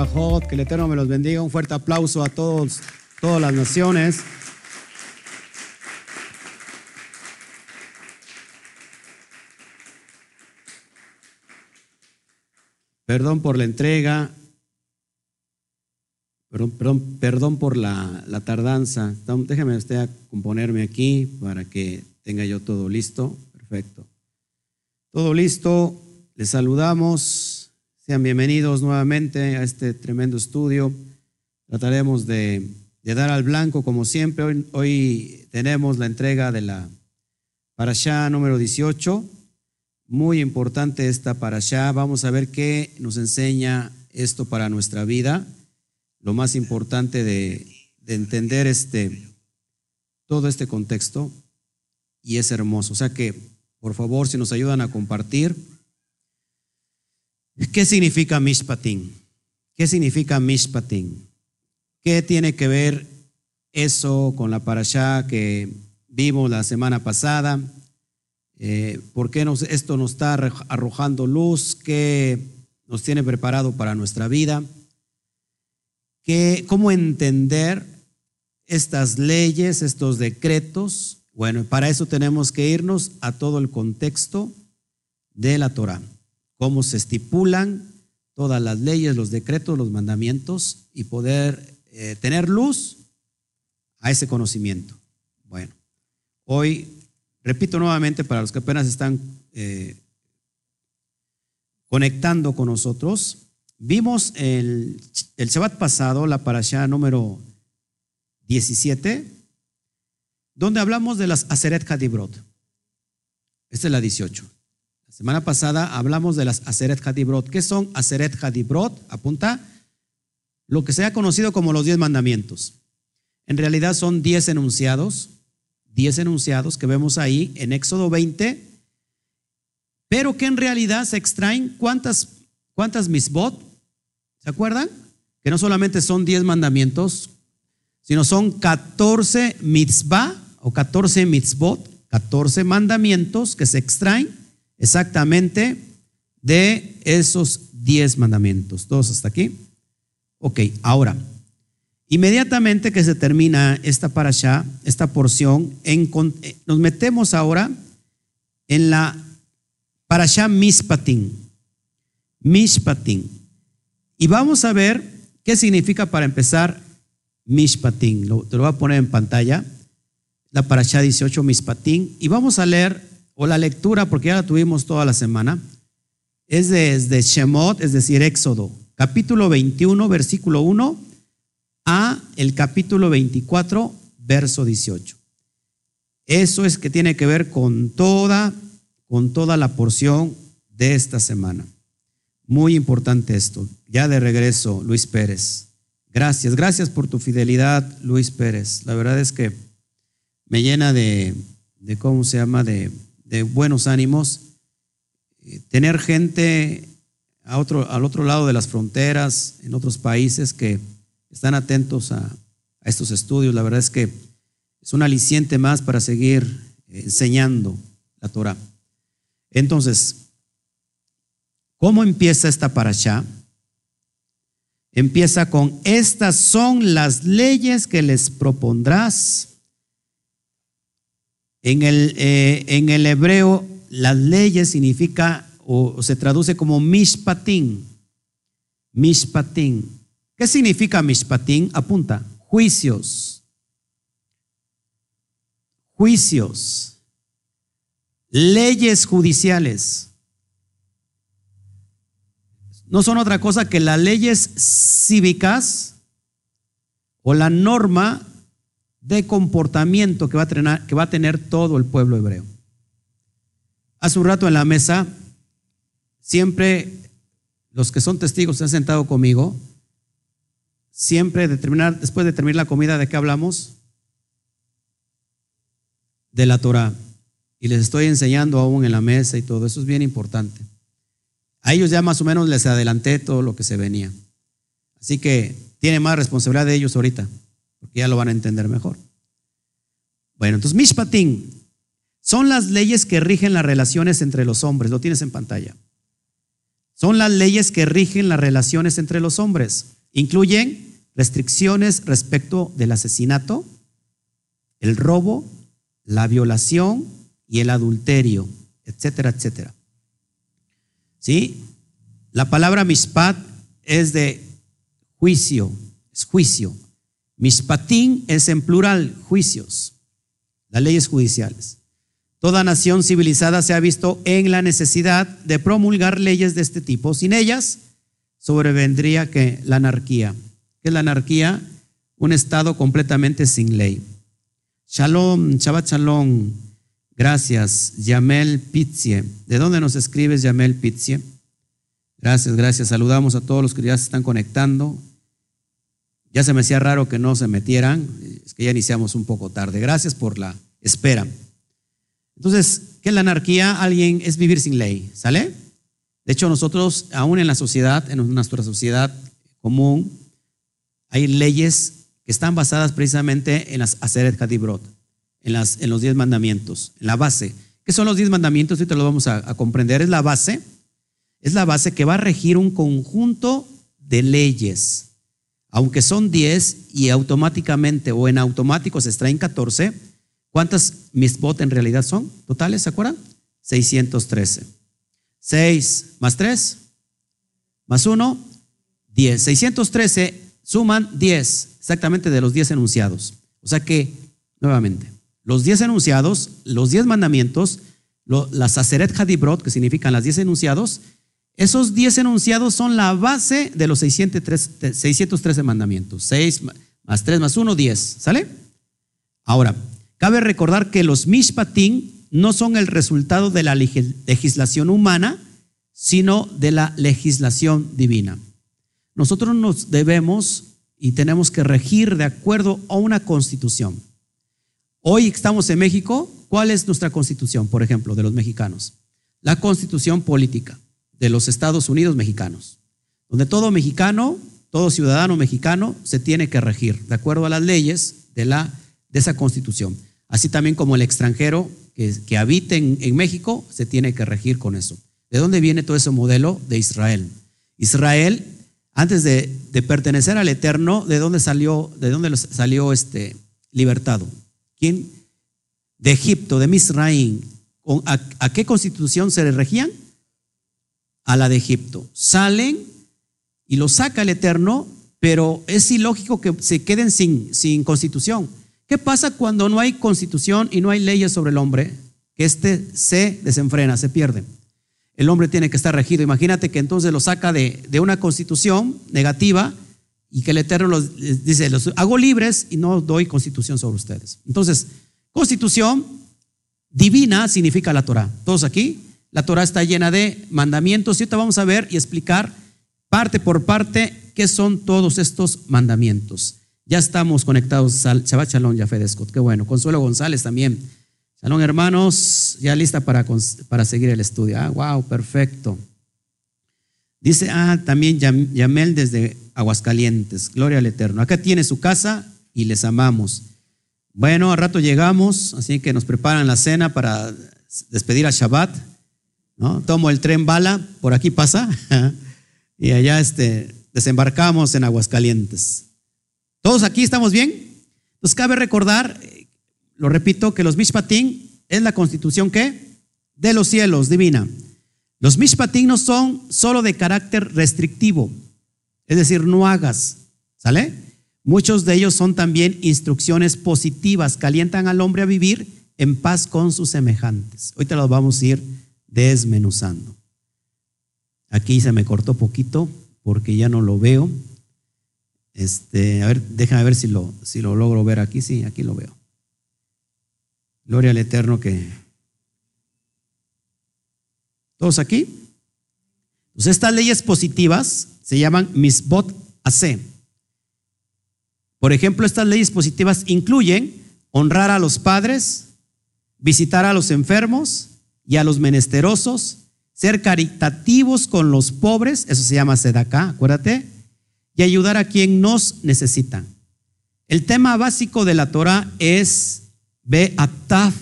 Que el Eterno me los bendiga. Un fuerte aplauso a todos, todas las naciones. Perdón por la entrega, perdón, perdón, perdón por la, la tardanza. Déjeme usted componerme aquí para que tenga yo todo listo. Perfecto. Todo listo. Les saludamos. Sean bienvenidos nuevamente a este tremendo estudio. Trataremos de, dar al blanco como siempre. Hoy, hoy tenemos la entrega de la Parashá número 18. Muy importante esta Parashá. Vamos a ver qué nos enseña esto para nuestra vida. Lo más importante de, de entender este, todo este contexto. Y es hermoso. O sea que, por favor, si nos ayudan a compartir. ¿Qué significa Mishpatim? ¿Qué significa Mishpatim? ¿Qué tiene que ver eso con la parashá que vimos la semana pasada? Eh, ¿Por qué esto nos está arrojando luz? ¿Qué nos tiene preparado para nuestra vida? ¿Qué, ¿Cómo entender estas leyes, estos decretos? Bueno, para eso tenemos que irnos a todo el contexto de la Torah cómo se estipulan todas las leyes, los decretos, los mandamientos y poder eh, tener luz a ese conocimiento. Bueno, hoy, repito nuevamente para los que apenas están eh, conectando con nosotros, vimos el, el Shabbat pasado, la parasha número 17, donde hablamos de las Aseret Hadibrot. Esta es la 18. Semana pasada hablamos de las Aseret Hadibrot. ¿Qué son Aseret Hadibrot? Apunta. Lo que se ha conocido como los diez mandamientos. En realidad son diez enunciados, diez enunciados que vemos ahí en Éxodo 20, pero que en realidad se extraen cuántas, cuántas misbot, ¿se acuerdan? Que no solamente son diez mandamientos, sino son 14 mitzvah o 14 mitzvot, 14 mandamientos que se extraen exactamente de esos diez mandamientos. ¿Todos hasta aquí? Ok, ahora, inmediatamente que se termina esta parasha, esta porción, eh, nos metemos ahora en la parasha Mishpatim. Mishpatim. Y vamos a ver qué significa para empezar Mishpatim. te lo voy a poner en pantalla. La parasha 18 Mishpatim. Y vamos a leer o la lectura, porque ya la tuvimos toda la semana, es desde Shemot, es decir, Éxodo, capítulo 21, versículo 1, a el capítulo 24, verso 18. Eso es que tiene que ver con toda, con toda la porción de esta semana. Muy importante esto. Ya de regreso, Luis Pérez. Gracias, gracias por tu fidelidad, Luis Pérez. La verdad es que me llena de, de ¿cómo se llama? De, de buenos ánimos, eh, tener gente a otro, al otro lado de las fronteras, en otros países que están atentos a, estos estudios. La verdad es que es un aliciente más para seguir enseñando la Torah. Entonces, ¿cómo empieza esta parasha? Empieza con, estas son las leyes que les propondrás en el, eh, en el hebreo, las leyes significa o, se traduce como mishpatim. Mishpatim. ¿Qué significa mishpatim? Apunta. Juicios. Juicios. Leyes judiciales. No son otra cosa que las leyes cívicas o la norma de comportamiento que va, a tener, todo el pueblo hebreo. Hace un rato en la mesa, siempre los que son testigos se han sentado conmigo, siempre de terminar, después de terminar la comida, ¿de qué hablamos? De la Torah. Y les estoy enseñando aún en la mesa y todo, eso es bien importante. A ellos ya más o menos les adelanté todo lo que se venía. Así que tiene más responsabilidad de ellos ahorita porque ya lo van a entender mejor. Bueno, entonces Mishpatim son las leyes que rigen las relaciones entre los hombres, lo tienes en pantalla. Son las leyes que rigen las relaciones entre los hombres. Incluyen restricciones respecto del asesinato, el robo, la violación y el adulterio, etcétera, etcétera. ¿Sí? La palabra mishpat es de juicio, es juicio. Mishpatín es en plural, juicios, las leyes judiciales. Toda nación civilizada se ha visto en la necesidad de promulgar leyes de este tipo. Sin ellas sobrevendría que la anarquía. ¿Qué es la anarquía? Un estado completamente sin ley. Shalom, Shabbat Shalom. Gracias, Yamel Pizzie. ¿De dónde nos escribes, Yamel Pizzie? Gracias, gracias. Saludamos a todos los que ya se están conectando. Ya se me hacía raro que no se metieran, es que ya iniciamos un poco tarde. Gracias por la espera. Entonces, ¿qué es la anarquía? Alguien es vivir sin ley, ¿sale? De hecho, nosotros, aún en la sociedad, en nuestra sociedad común, hay leyes que están basadas precisamente en las Aseret Hadibrot, en, en los diez mandamientos, en la base. ¿Qué son los diez mandamientos? Ahorita lo vamos a, a comprender. Es la base, es la base que va a regir un conjunto de leyes aunque son 10 y automáticamente o en automático se extraen 14, ¿cuántas misbot en realidad son totales? ¿Se acuerdan? 613. 6 más 3 más 1, 10. 613 suman 10, exactamente de los 10 enunciados. O sea que, nuevamente, los 10 enunciados, los 10 mandamientos, las Aseret Hadibrot, que significan las 10 enunciados, esos 10 enunciados son la base de los 613, mandamientos. 6 más 3 más 1, 10. ¿Sale? Ahora, cabe recordar que los mishpatim no son el resultado de la legislación humana, sino de la legislación divina. Nosotros nos debemos y tenemos que regir de acuerdo a una constitución. Hoy estamos en México, ¿cuál es nuestra constitución, por ejemplo, de los mexicanos? La constitución política de los Estados Unidos mexicanos, donde todo mexicano, todo ciudadano mexicano se tiene que regir de acuerdo a las leyes de, la, de esa constitución. Así también como el extranjero que, que habite en, México se tiene que regir con eso. ¿De dónde viene todo ese modelo? De Israel. Israel, antes de, pertenecer al Eterno, ¿de dónde salió, de dónde salió este libertado? ¿Quién? De Egipto, de Misraín. ¿A, ¿A qué constitución se le regían? A la de Egipto. Salen y lo saca el Eterno, pero es ilógico que se queden sin, sin constitución. ¿Qué pasa cuando no hay constitución y no hay leyes sobre el hombre? Que éste se desenfrena, se pierde. El hombre tiene que estar regido. Imagínate que entonces lo saca de, de una constitución negativa y que el Eterno los, dice, los hago libres y no doy constitución sobre ustedes. Entonces, constitución divina significa la Torah. ¿Todos aquí? La Torah está llena de mandamientos y ahorita vamos a ver y explicar parte por parte qué son todos estos mandamientos. Ya estamos conectados al Shabbat Shalom, Yafé Scott. Qué bueno. Consuelo González también. Shalom, hermanos. Ya lista para, para seguir el estudio. Ah, wow, perfecto. Dice, ah, también Yamel desde Aguascalientes. Gloria al Eterno. Acá tiene su casa y les amamos. Bueno, a rato llegamos, así que nos preparan la cena para despedir a Shabbat. Tomo el tren bala, por aquí pasa, y allá este, desembarcamos en Aguascalientes. ¿Todos aquí estamos bien? Nos cabe recordar, lo repito, que los Mishpatim es la constitución que de los cielos, divina. Los Mishpatim no son solo de carácter restrictivo, es decir, no hagas, ¿sale? Muchos de ellos son también instrucciones positivas que alientan al hombre a vivir en paz con sus semejantes. Hoy te los vamos a ir desmenuzando. Aquí se me cortó poquito porque ya no lo veo. Este, a ver, déjame ver si lo, si lo logro ver aquí. Sí, aquí lo veo. Gloria al Eterno que. ¿Todos aquí? Pues estas leyes positivas se llaman misbot AC. Por ejemplo, estas leyes positivas incluyen honrar a los padres, visitar a los enfermos, y a los menesterosos, ser caritativos con los pobres, eso se llama sedacá, acuérdate, y ayudar a quien nos necesita. El tema básico de la Torah es Be'ataf,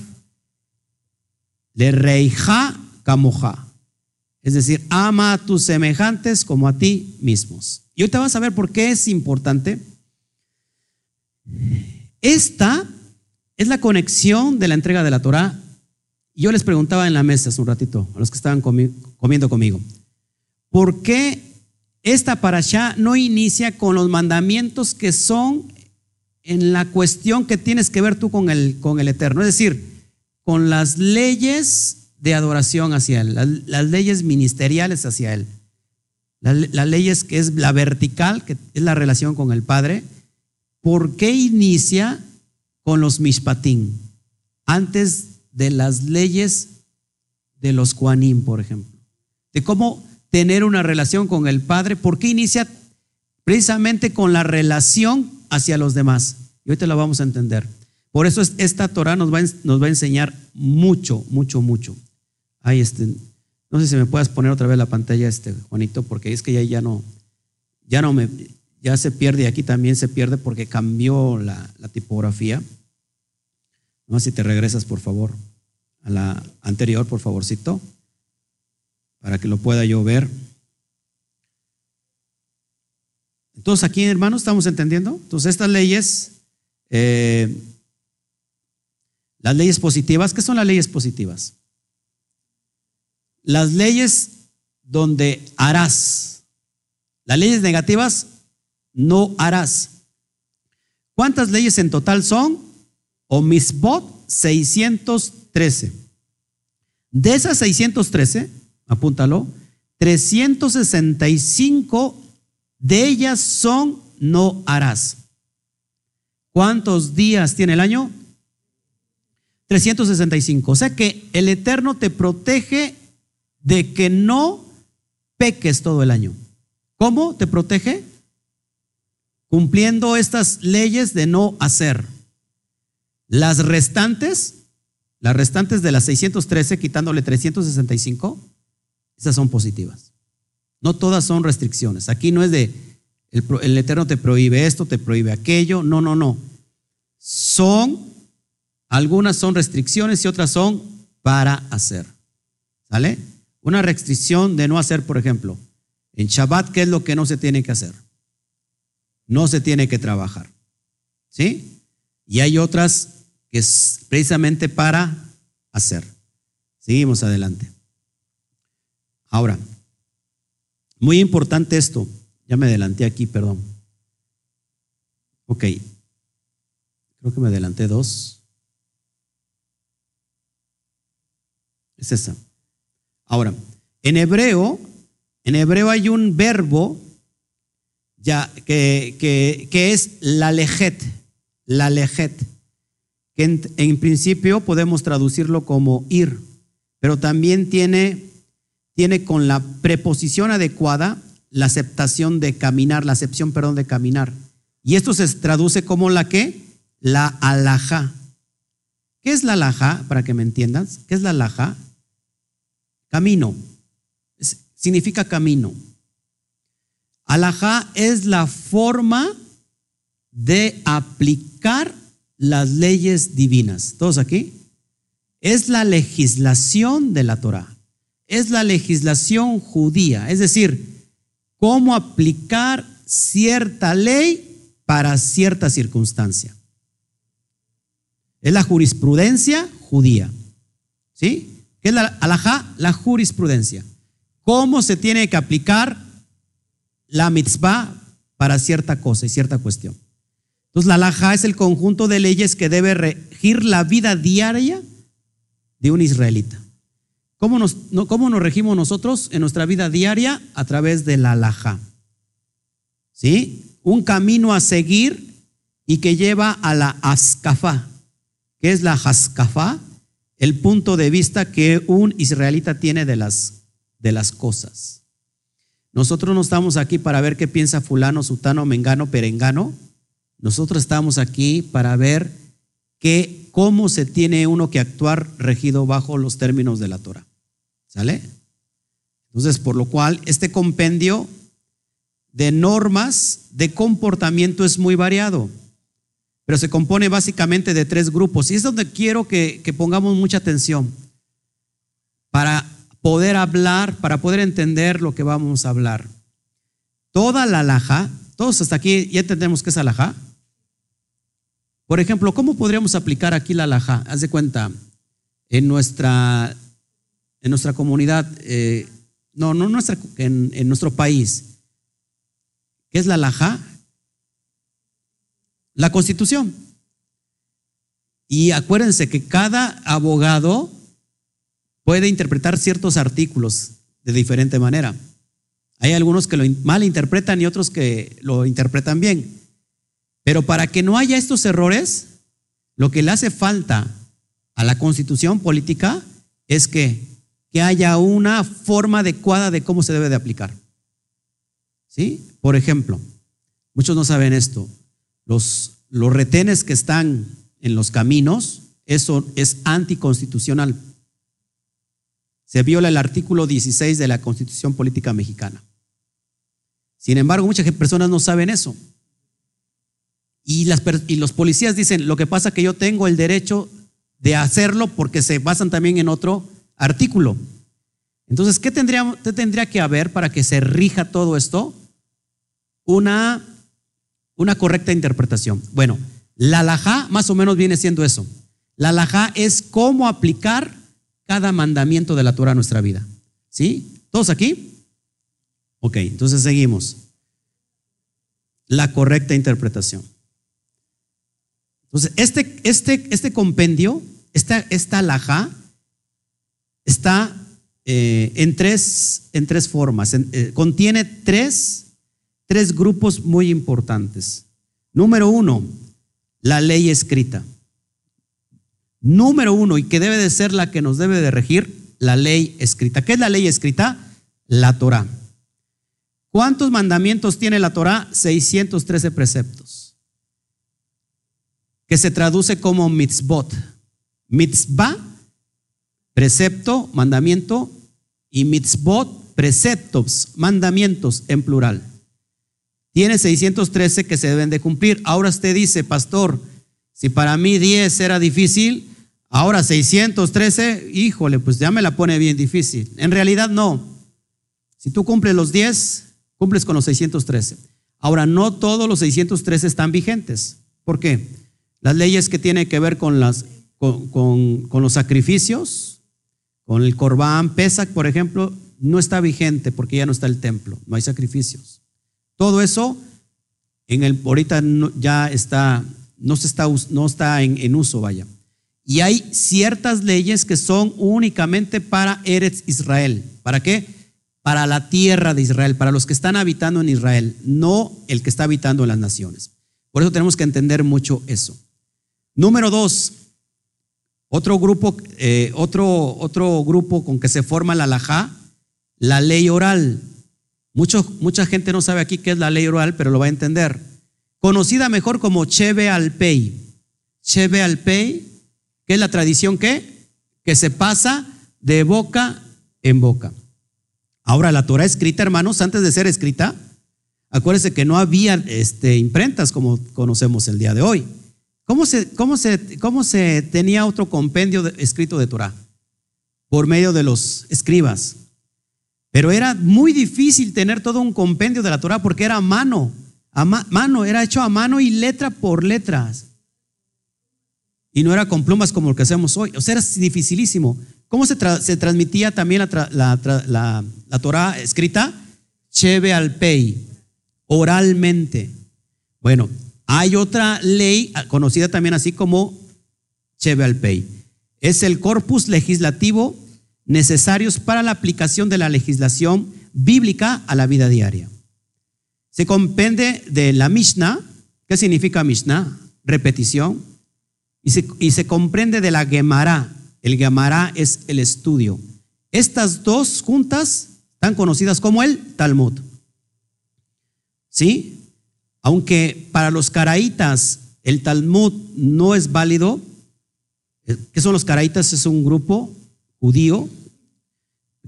le reija kamoja. Es decir, ama a tus semejantes como a ti mismos. Y te vas a ver por qué es importante. Esta es la conexión de la entrega de la Torah. Yo les preguntaba en la mesa hace un ratito a los que estaban comiendo conmigo, ¿por qué esta parasha no inicia con los mandamientos que son en la cuestión que tienes que ver tú con el, con el Eterno? Es decir, con las leyes de adoración hacia Él, las, leyes ministeriales hacia Él, las, leyes que es la vertical, que es la relación con el Padre. ¿Por qué inicia con los mishpatim antes de las leyes de los Kuanim, por ejemplo? De cómo tener una relación con el Padre, ¿por qué inicia precisamente con la relación hacia los demás? Y hoy te lo vamos a entender. Por eso esta Torah nos va, a enseñar mucho, mucho, mucho. Ahí este, no sé si me puedas poner otra vez la pantalla, este, Juanito, porque es que ya, ya no, ya no me, ya se pierde y aquí también se pierde porque cambió la, tipografía. No si te regresas, por favor, a la anterior, por favorcito, para que lo pueda yo ver. Entonces aquí, hermanos, ¿estamos entendiendo? Entonces estas leyes eh, las leyes positivas, ¿qué son las leyes positivas? Las leyes donde harás. Las leyes negativas, no harás. ¿Cuántas leyes en total son? O misbot 613. De esas 613, apúntalo, 365 de ellas son no harás. ¿Cuántos días tiene el año? 365. O sea que el Eterno te protege de que no peques todo el año. ¿Cómo te protege? Cumpliendo estas leyes de no hacer. Las restantes, las restantes de las 613, quitándole 365, esas son positivas. No todas son restricciones. Aquí no es de, el, el Eterno te prohíbe esto, te prohíbe aquello. No, no, no. Son algunas son restricciones y otras son para hacer. ¿Sale? Una restricción de no hacer, por ejemplo, en Shabbat, ¿qué es lo que no se tiene que hacer? No se tiene que trabajar. ¿Sí? Y hay otras que es precisamente para hacer. Seguimos adelante. Ahora, muy importante esto. Ya me adelanté aquí, perdón. Ok. Creo que me adelanté dos. Es esa. Ahora, en hebreo, en hebreo hay un verbo ya, que, que, es la lejet, la lejet, que en, principio podemos traducirlo como ir, pero también tiene, tiene con la preposición adecuada la aceptación de caminar, la acepción, perdón, de caminar. Y esto se traduce como la que, la alajá. ¿Qué es la alajá? Para que me entiendas, ¿qué es la alajá? Camino. significa camino. Alajá es la forma de aplicar las leyes divinas. ¿Todos aquí? Es la legislación de la Torah. Es la legislación judía. Es decir, cómo aplicar cierta ley para cierta circunstancia. Es la jurisprudencia judía. ¿Sí? ¿Qué es la alajá? La jurisprudencia. ¿Cómo se tiene que aplicar la mitzvah para cierta cosa y cierta cuestión? Entonces, la alajá es el conjunto de leyes que debe regir la vida diaria de un israelita. ¿Cómo nos, cómo nos regimos nosotros en nuestra vida diaria? A través de la alajá. ¿Sí? Un camino a seguir y que lleva a la askafá. ¿Qué es la askafá? el punto de vista que un israelita tiene de las, de las cosas. Nosotros no estamos aquí para ver qué piensa fulano, sutano, mengano, perengano. Nosotros estamos aquí para ver que, cómo se tiene uno que actuar regido bajo los términos de la Torah. ¿Sale? Entonces, por lo cual, este compendio de normas de comportamiento es muy variado pero se compone básicamente de tres grupos. Y es donde quiero que, pongamos mucha atención. Para, poder hablar, para poder entender lo que vamos a hablar. Toda la alhaja, todos hasta aquí ya entendemos qué es alhaja. Por ejemplo, ¿cómo podríamos aplicar aquí la alhaja? Haz de cuenta, en nuestra, en nuestra comunidad, eh, no, no nuestra, en, nuestro país, ¿qué es la alhaja? La constitución. Y acuérdense que cada abogado puede interpretar ciertos artículos de diferente manera. Hay algunos que lo mal interpretan y otros que lo interpretan bien. Pero para que no haya estos errores, lo que le hace falta a la constitución política es que, que haya una forma adecuada de cómo se debe de aplicar. ¿Sí? Por ejemplo, muchos no saben esto. Los, los retenes que están en los caminos, eso es anticonstitucional. Se viola el artículo 16 de la Constitución Política Mexicana. Sin embargo, muchas personas no saben eso. Y, los policías dicen, lo que pasa es que yo tengo el derecho de hacerlo porque se basan también en otro artículo. Entonces, ¿qué tendría, qué tendría que haber para que se rija todo esto? Una, una correcta interpretación. Bueno, la alajá más o menos viene siendo eso. La alajá es cómo aplicar cada mandamiento de la Torah a nuestra vida. ¿Sí? ¿Todos aquí? Ok, entonces seguimos. La correcta interpretación. Entonces, este, este, este compendio, esta, esta alajá, está eh, en, tres, en tres formas. Eh, contiene tres, tres grupos muy importantes. Número uno, la ley escrita. Número uno, y que debe de ser la que nos debe de regir, la ley escrita. ¿Qué es la ley escrita? La Torah. ¿Cuántos mandamientos tiene la Torah? 613 preceptos. Que se traduce como mitzvot. Mitzvah, precepto, mandamiento, y mitzvot, preceptos, mandamientos en plural. Tiene 613 que se deben de cumplir. Ahora usted dice, pastor, si para mí 10 era difícil, ahora 613, híjole, pues ya me la pone bien difícil. En realidad no. Si tú cumples los 10, cumples con los 613. Ahora, no todos los 613 están vigentes. ¿Por qué? Las leyes que tienen que ver con, los sacrificios, con el corbán, Pesach, por ejemplo, no está vigente porque ya no está el templo, no hay sacrificios. Todo eso ahorita ya está, no, se está, no está en, en, uso, vaya. Y hay ciertas leyes que son únicamente para Eretz Israel. ¿Para qué? Para la tierra de Israel, para los que están habitando en Israel, no el que está habitando en las naciones. Por eso tenemos que entender mucho eso. Número dos, otro grupo, eh, otro, otro grupo con que se forma la alajá, la ley oral mucha gente no sabe aquí qué es la ley oral, pero lo va a entender. Conocida mejor como Cheve Alpei. Cheve Alpei, que es la tradición que, que se pasa de boca en boca. Ahora, la Torah escrita, hermanos, antes de ser escrita, acuérdense que no había este, imprentas como conocemos el día de hoy. ¿Cómo se, cómo se, cómo se tenía otro compendio escrito de Torah? Por medio de los escribas. Pero era muy difícil tener todo un compendio de la Torah porque era a mano, mano, era hecho a mano y letra por letras. Y no era con plumas como lo que hacemos hoy. O sea, era dificilísimo. ¿Cómo se, transmitía también la, la, Torah escrita? Cheve al pei, oralmente. Bueno, hay otra ley conocida también así como Cheve al pei. Es el corpus legislativo necesarios para la aplicación de la legislación bíblica a la vida diaria. Se compende de la Mishnah, ¿qué significa Mishnah? Repetición. Y se, y se comprende de la Gemara. El Gemara es el estudio. Estas dos juntas están conocidas como el Talmud. ¿Sí? Aunque para los caraítas el Talmud no es válido, ¿qué son los caraítas? Es un grupo judío,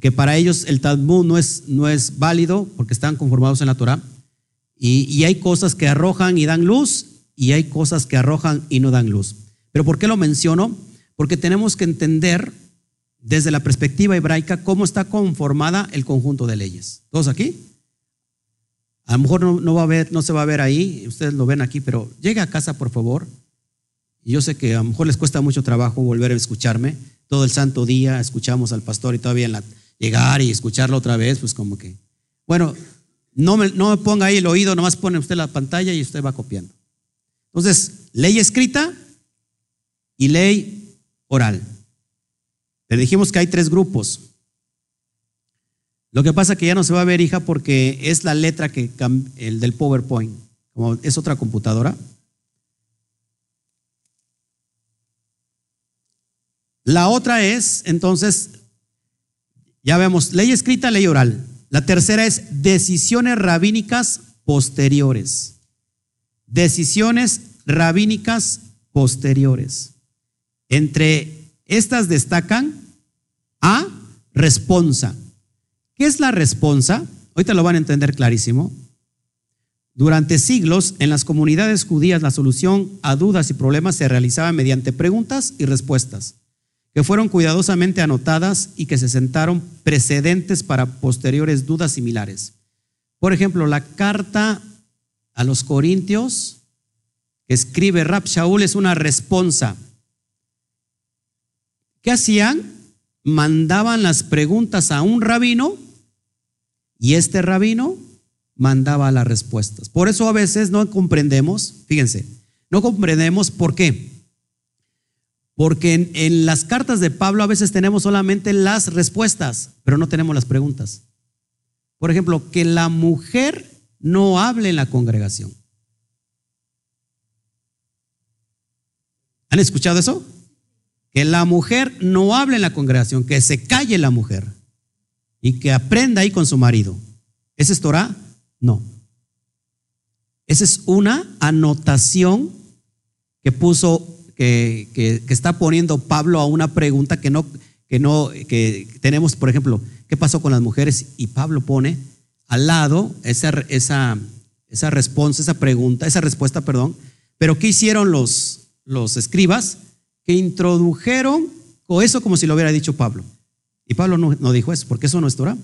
que para ellos el Talmud no es, no es válido porque están conformados en la Torah. Y, y, hay cosas que arrojan y dan luz y hay cosas que arrojan y no dan luz. Pero ¿por qué lo menciono? Porque tenemos que entender desde la perspectiva hebraica cómo está conformada el conjunto de leyes. ¿Todos aquí? A lo mejor no, va a ver, no se va a ver ahí, ustedes lo ven aquí, pero llegue a casa, por favor. Yo sé que a lo mejor les cuesta mucho trabajo volver a escucharme. Todo el santo día escuchamos al pastor y todavía en la, llegar y escucharlo otra vez, pues como que. Bueno, no me, no me ponga ahí el oído, nomás pone usted la pantalla y usted va copiando. Entonces, ley escrita y ley oral. Le dijimos que hay tres grupos. Lo que pasa es que ya no se va a ver, hija, porque es la letra que el del PowerPoint, como es otra computadora. La otra es, entonces, ya vemos, ley escrita, ley oral. La tercera es decisiones rabínicas posteriores. Decisiones rabínicas posteriores. Entre estas destacan a responsa. ¿Qué es la responsa? Ahorita lo van a entender clarísimo. Durante siglos, en las comunidades judías, la solución a dudas y problemas se realizaba mediante preguntas y respuestas, que fueron cuidadosamente anotadas y que se sentaron precedentes para posteriores dudas similares. Por ejemplo, la carta a los Corintios que escribe Rab Shaul es una responsa. ¿Qué hacían? Mandaban las preguntas a un rabino y este rabino mandaba las respuestas. Por eso a veces no comprendemos, fíjense, no comprendemos por qué. Porque en, las cartas de Pablo a veces tenemos solamente las respuestas, pero no tenemos las preguntas. Por ejemplo, que la mujer no hable en la congregación. ¿Han escuchado eso? Que la mujer no hable en la congregación, que se calle la mujer y que aprenda ahí con su marido. ¿Ese es Torah? No. Esa es una anotación que puso, que, que, está poniendo Pablo a una pregunta que no, que no, que tenemos, por ejemplo, ¿qué pasó con las mujeres? Y Pablo pone al lado esa, esa, esa respuesta, esa pregunta, esa respuesta, perdón. Pero ¿qué hicieron los, los escribas? Que introdujeron eso como si lo hubiera dicho Pablo. Y Pablo no, dijo eso, porque eso no es Torah.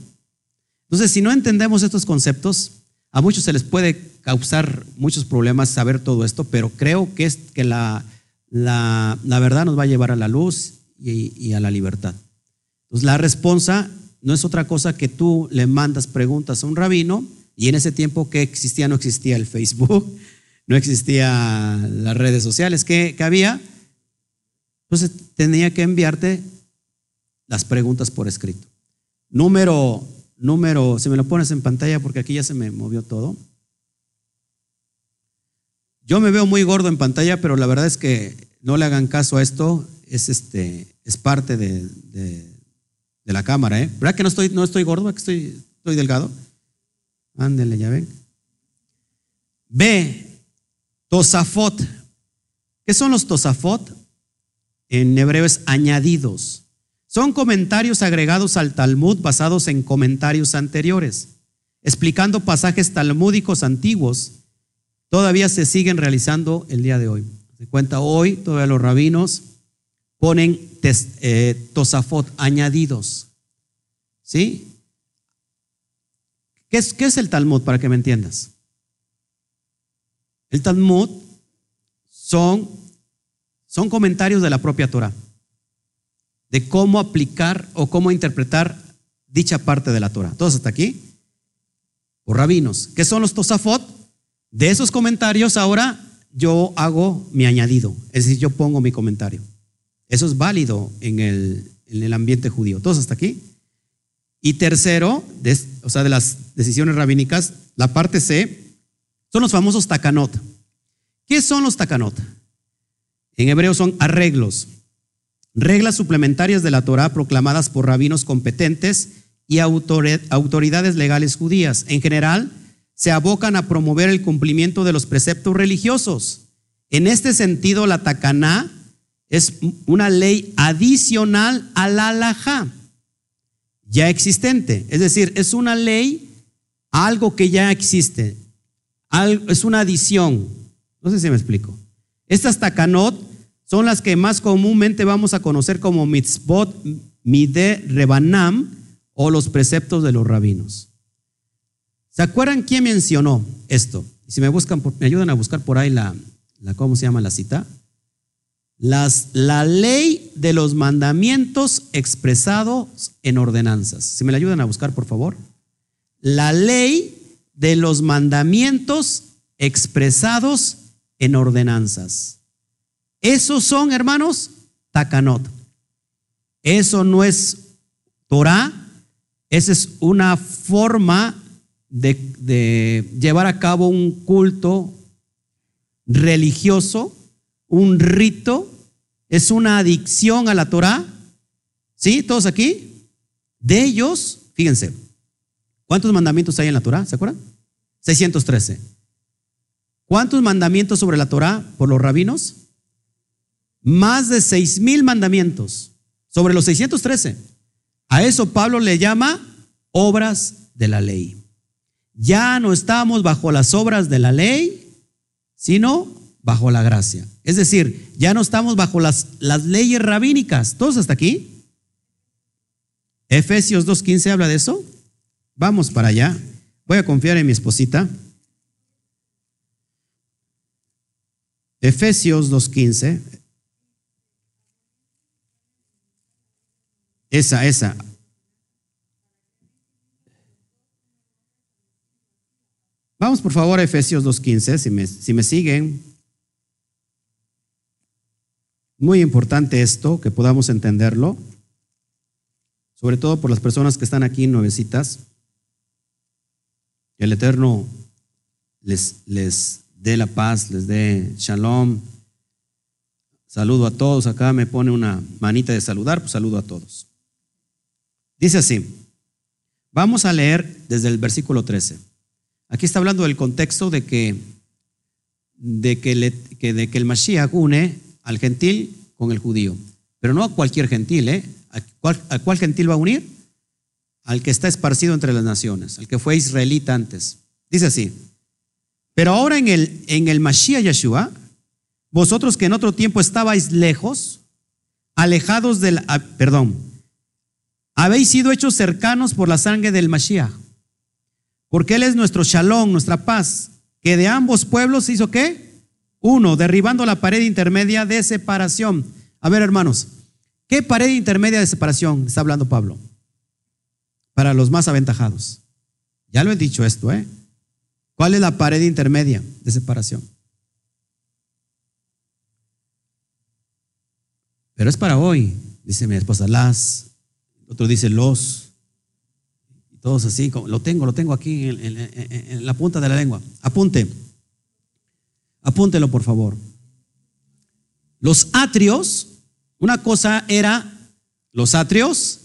Entonces, si no entendemos estos conceptos, a muchos se les puede causar muchos problemas saber todo esto, pero creo que, es, que la, la, verdad nos va a llevar a la luz y, y, a la libertad. Entonces, la respuesta no es otra cosa que tú le mandas preguntas a un rabino y en ese tiempo que existía, no existía el Facebook, no existía las redes sociales que, que había, entonces tenía que enviarte las preguntas por escrito. Número, número, si me lo pones en pantalla porque aquí ya se me movió todo. Yo me veo muy gordo en pantalla, pero la verdad es que no le hagan caso a esto, es, este, es parte de, de, la cámara. ¿eh? ¿Verdad que no estoy, no estoy gordo? que estoy, estoy delgado? Ándele, ya ven. B, tosafot. ¿Qué son los tosafot? En hebreo es añadidos. Son comentarios agregados al Talmud basados en comentarios anteriores, explicando pasajes talmúdicos antiguos. Todavía se siguen realizando el día de hoy. Se cuenta hoy, todavía los rabinos ponen eh, tosafot añadidos. ¿Sí? ¿Qué es, ¿Qué es el Talmud para que me entiendas? El Talmud son, son comentarios de la propia Torah de cómo aplicar o cómo interpretar dicha parte de la Torah. ¿Todos hasta aquí? O rabinos. ¿Qué son los tosafot? De esos comentarios ahora yo hago mi añadido, es decir, yo pongo mi comentario. Eso es válido en el, en el ambiente judío. ¿Todos hasta aquí? Y tercero, o sea, de las decisiones rabínicas, la parte C, son los famosos takanot. ¿Qué son los takanot? En hebreo son arreglos, reglas suplementarias de la Torah proclamadas por rabinos competentes y autoridades legales judías. En general, se abocan a promover el cumplimiento de los preceptos religiosos. En este sentido, la Takaná es una ley adicional a la ya existente. Es decir, es una ley algo que ya existe. Es una adición. No sé si me explico. Estas takanot son las que más comúnmente vamos a conocer como mitzvot Mide Rebanam o los preceptos de los rabinos. ¿Se acuerdan quién mencionó esto? Si me buscan, me ayudan a buscar por ahí la, la ¿cómo se llama la cita? Las, la ley de los mandamientos expresados en ordenanzas. Si me la ayudan a buscar, por favor. La ley de los mandamientos expresados en ordenanzas. Esos son, hermanos, takanot. Eso no es Torah, esa es una forma de, llevar a cabo un culto religioso, un rito, es una adicción a la Torah. ¿Sí? ¿Todos aquí? De ellos, fíjense, ¿cuántos mandamientos hay en la Torah? ¿Se acuerdan? 613. ¿Cuántos mandamientos sobre la Torah por los rabinos? Más de seis mil mandamientos sobre los 613. A eso Pablo le llama obras de la ley. Ya no estamos bajo las obras de la ley, sino bajo la gracia. Es decir, ya no estamos bajo las, las leyes rabínicas. ¿Todos hasta aquí? Efesios 2.15 habla de eso. Vamos para allá. Voy a confiar en mi esposita. Efesios 2.15. Esa, esa. Vamos por favor a Efesios 2.15, si me, si me siguen. Muy importante esto, que podamos entenderlo, sobre todo por las personas que están aquí nuevecitas. El Eterno les, les dé la paz, les dé shalom. Saludo a todos. Acá me pone una manita de saludar, pues saludo a todos. Dice así, vamos a leer desde el versículo 13. Aquí está hablando del contexto de que, de que, el Mashiach une al gentil con el judío. Pero no a cualquier gentil, ¿eh? ¿A cuál, ¿A cuál, gentil va a unir? Al que está esparcido entre las naciones, al que fue israelita antes. Dice así, pero ahora en el, en el Mashiach Yeshua, vosotros que en otro tiempo estabais lejos, alejados del, ah, perdón, habéis sido hechos cercanos por la sangre del Mashiach porque Él es nuestro shalom, nuestra paz, que de ambos pueblos hizo qué? Uno, derribando la pared intermedia de separación. A ver, hermanos, ¿qué pared intermedia de separación está hablando Pablo? Para los más aventajados. Ya lo he dicho esto, ¿eh? ¿Cuál es la pared intermedia de separación? Pero es para hoy, dice mi esposa, las, otro dice los. Todos así, lo tengo, lo tengo aquí en, la punta de la lengua. Apunte. Apúntelo, por favor. Los atrios, una cosa era los atrios,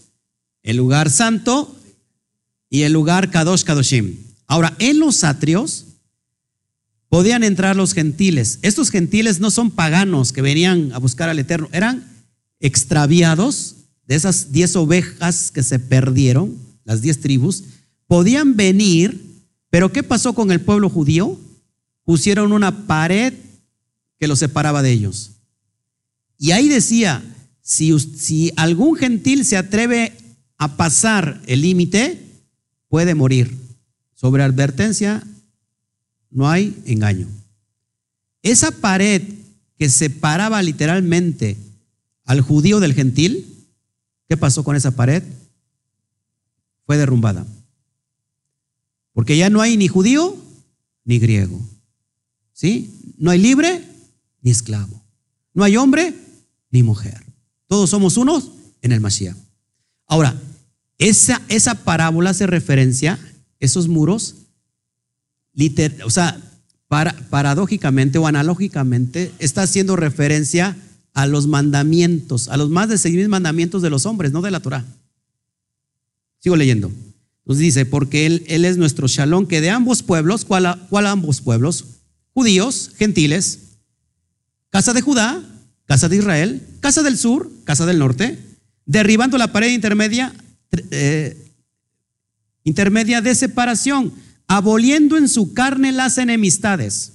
el lugar santo y el lugar Kadosh Kadoshim. Ahora, en los atrios podían entrar los gentiles. Estos gentiles no son paganos que venían a buscar al Eterno, eran extraviados de esas diez ovejas que se perdieron las diez tribus, podían venir, pero ¿qué pasó con el pueblo judío? Pusieron una pared que los separaba de ellos. Y ahí decía, si, algún gentil se atreve a pasar el límite, puede morir. Sobre advertencia no hay engaño. Esa pared que separaba literalmente al judío del gentil, ¿qué pasó con esa pared? fue derrumbada. Porque ya no hay ni judío ni griego. ¿Sí? No hay libre ni esclavo. No hay hombre ni mujer. Todos somos unos en el Mashiach. Ahora, esa, esa parábola hace referencia, esos muros, o sea, para, paradójicamente o analógicamente, está haciendo referencia a los mandamientos, a los más de seis mil mandamientos de los hombres, no de la Torah. Sigo leyendo. Nos dice, porque él, él es nuestro shalom, que de ambos pueblos, ¿cuál, ¿cuál ambos pueblos? Judíos, gentiles, casa de Judá, casa de Israel, casa del sur, casa del norte, derribando la pared intermedia, eh, intermedia de separación, aboliendo en su carne las enemistades.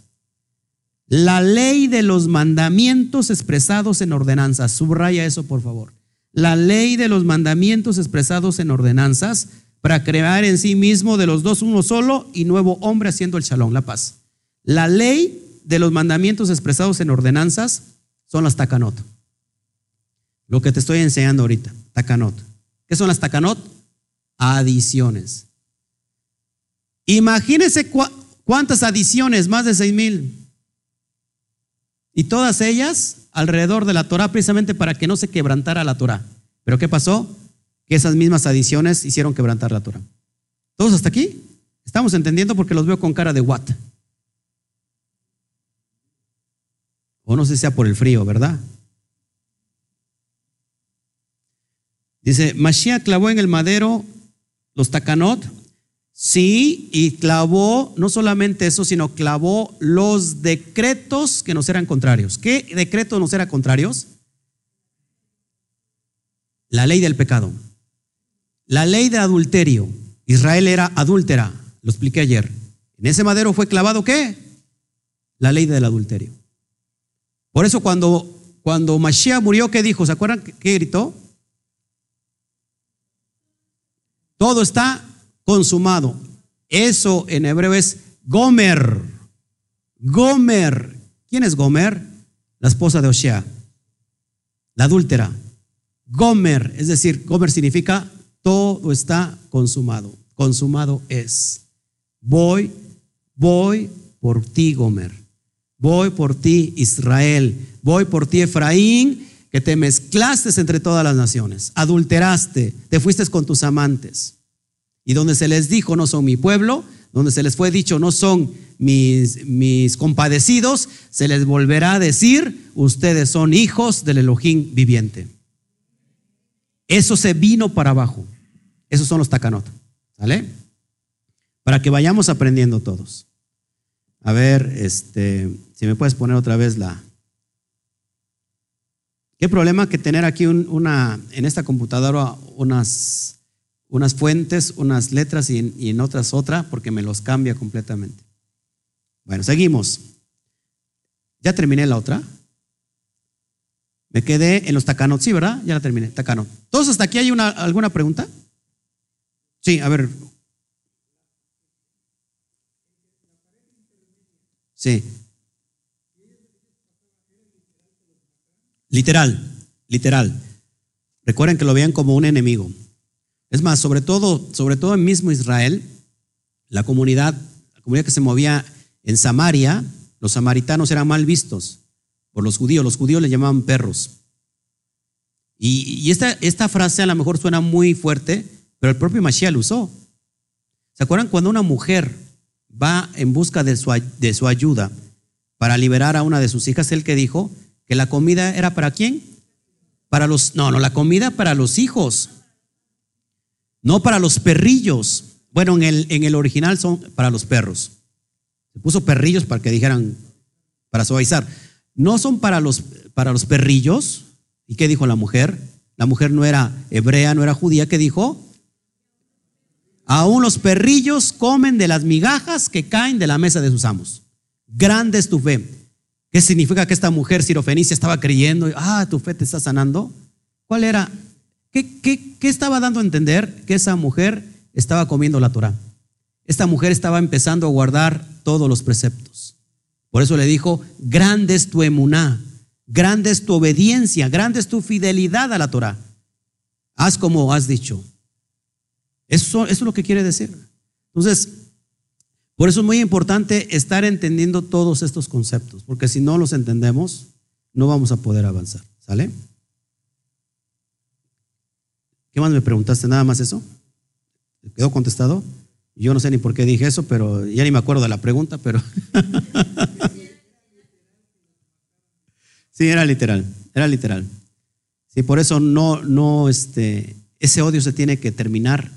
La ley de los mandamientos expresados en ordenanzas. Subraya eso, por favor. la ley de los mandamientos expresados en ordenanzas para crear en sí mismo de los dos uno solo y nuevo hombre haciendo el shalom, la paz. La ley de los mandamientos expresados en ordenanzas son las takanot. Lo que te estoy enseñando ahorita, takanot. ¿Qué son las takanot? Adiciones. Imagínense cuántas adiciones, más de seis mil. Y todas ellas alrededor de la Torah precisamente para que no se quebrantara la Torah. Pero ¿qué pasó? Que esas mismas adiciones hicieron quebrantar la Torah. ¿Todos hasta aquí? Estamos entendiendo porque los veo con cara de what. O no sé si sea por el frío, ¿verdad? Dice, Mashiach clavó en el madero los takanot Sí, y clavó no solamente eso, sino clavó los decretos que nos eran contrarios. ¿Qué decretos nos eran contrarios? La ley del pecado. La ley de adulterio. Israel era adúltera, lo expliqué ayer. En ese madero fue clavado qué? La ley del adulterio. Por eso cuando, cuando Mashiach murió, ¿qué dijo? ¿Se acuerdan qué gritó? Todo está consumado. Eso en hebreo es Gomer. Gomer. ¿Quién es Gomer? La esposa de Oshea, la adúltera. Gomer, es decir, Gomer significa todo está consumado. Consumado es. Voy, voy por ti, Gomer. Voy por ti, Israel. Voy por ti, Efraín, que te mezclaste entre todas las naciones. Adulteraste, te fuiste con tus amantes. Y donde se les dijo no son mi pueblo, donde se les fue dicho no son mis, mis compadecidos, se les volverá a decir, ustedes son hijos del Elohim viviente. Eso se vino para abajo. Esos son los takanot. ¿Sale? Para que vayamos aprendiendo todos. A ver, este, si me puedes poner otra vez la. Qué problema que tener aquí una, en esta computadora unas unas fuentes, unas letras y, en otras otra, porque me los cambia completamente. Bueno, seguimos. Ya terminé la otra. Me quedé en los tacanos, sí, ¿verdad? Ya la terminé, tacano. ¿Todos hasta aquí hay una, alguna pregunta? Sí, a ver. Sí. Literal, literal. Recuerden que lo vean como un enemigo. Es más, sobre todo, sobre todo en mismo Israel, la comunidad, la comunidad que se movía en Samaria, los samaritanos eran mal vistos por los judíos. Los judíos le llamaban perros. Y, esta, frase a lo mejor suena muy fuerte, pero el propio Mashiach lo usó. ¿Se acuerdan cuando una mujer va en busca de su, de su ayuda para liberar a una de sus hijas? Él que dijo que la comida era para quién? Para los, no, no, la comida para los hijos. No para los perrillos. Bueno, en el, original son para los perros. Se puso perrillos para que dijeran, para suavizar. No son para los, para los perrillos. ¿Y qué dijo la mujer? La mujer no era hebrea, no era judía. ¿Qué dijo? Aún los perrillos comen de las migajas que caen de la mesa de sus amos. Grande es tu fe. ¿Qué significa que esta mujer sirofenicia estaba creyendo? Ah, tu fe te está sanando. ¿Cuál era ¿Qué, estaba dando a entender? Que esa mujer estaba comiendo la Torah. Esta mujer estaba empezando a guardar todos los preceptos. Por eso le dijo, grande es tu emuná, grande es tu obediencia, grande es tu fidelidad a la Torah. Haz como has dicho. Eso, eso es lo que quiere decir. Entonces, por eso es muy importante estar entendiendo todos estos conceptos, porque si no los entendemos, no vamos a poder avanzar. ¿Sale? ¿Qué más me preguntaste? ¿Nada más eso? ¿Quedó contestado? Yo no sé ni por qué dije eso, pero ya ni me acuerdo de la pregunta, pero... sí, era literal, era literal. Sí, por eso no, no, este, ese odio se tiene que terminar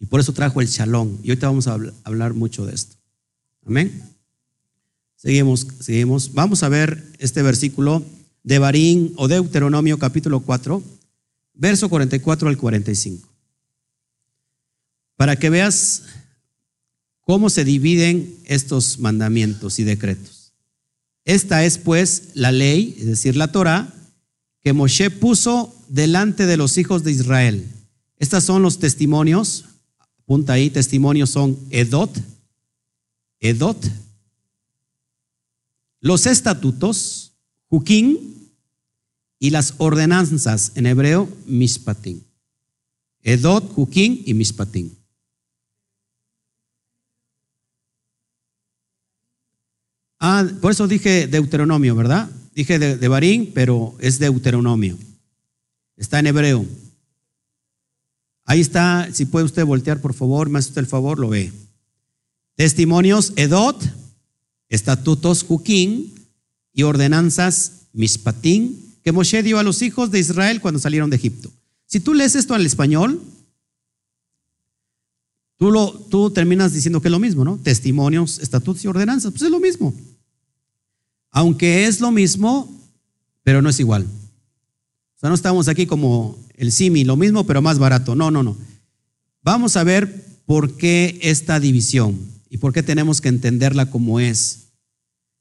y por eso trajo el shalom. Y ahorita vamos a hablar mucho de esto. Amén. Seguimos, seguimos. Vamos a ver este versículo de Barín o Deuteronomio capítulo 4 verso 44 al 45. Para que veas cómo se dividen estos mandamientos y decretos. Esta es pues la ley, es decir, la Torah, que Moshe puso delante de los hijos de Israel. Estos son los testimonios. Punta ahí, testimonios son Edot, Edot, los estatutos, Juquín y las ordenanzas en hebreo, Mishpatim. Edot, Juquín y Mishpatim. Ah, por eso dije Deuteronomio, ¿verdad? Dije de, de Barín, pero es Deuteronomio. Está en hebreo. Ahí está, si puede usted voltear, por favor, me hace usted el favor, lo ve. Testimonios Edot, estatutos Juquín y ordenanzas Mispatín que Moshe dio a los hijos de Israel cuando salieron de Egipto. Si tú lees esto al español, tú, lo, tú terminas diciendo que es lo mismo, ¿no? Testimonios, estatutos y ordenanzas, pues es lo mismo. Aunque es lo mismo, pero no es igual. O sea, no estamos aquí como el simi, lo mismo, pero más barato. No, no, no. Vamos a ver por qué esta división y por qué tenemos que entenderla como es.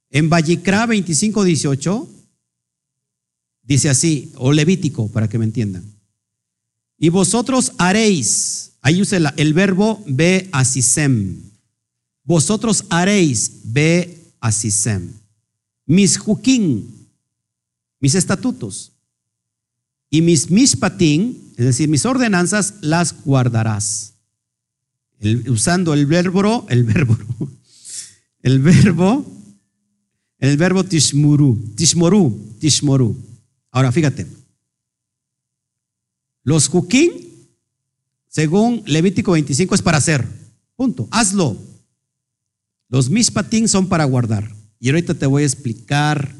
En Vallicra 25, 18, dice así, o Levítico, para que me entiendan. Y vosotros haréis, ahí usa el verbo ve asisem. Vosotros haréis, ve asisem. Mis juquín, mis estatutos. Y mis mishpatín, es decir, mis ordenanzas, las guardarás. usando el verbo, el verbo, el verbo, el verbo tishmuru, tishmoru, tishmoru. Ahora fíjate, los juquín, según Levítico 25, es para hacer. Punto. Hazlo. Los mishpatín son para guardar. Y ahorita te voy a explicar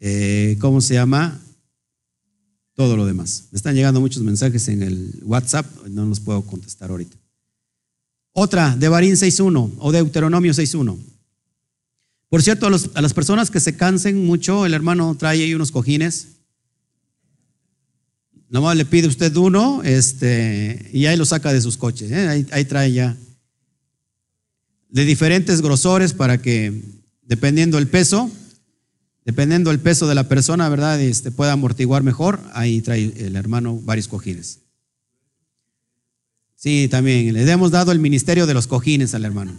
eh, cómo se llama todo lo demás. Me están llegando muchos mensajes en el WhatsApp, no los puedo contestar ahorita. Otra, de Barín 6.1 o Deuteronomio 6.1. Por cierto, a, las personas que se cansen mucho, el hermano trae ahí unos cojines. Nomás le pide usted uno este, y ahí lo saca de sus coches. ¿eh? Ahí, trae ya. De diferentes grosores para que, dependiendo el peso, dependiendo el peso de la persona, ¿verdad? Este, pueda amortiguar mejor. Ahí trae el hermano varios cojines. Sí, también. Le hemos dado el ministerio de los cojines al hermano.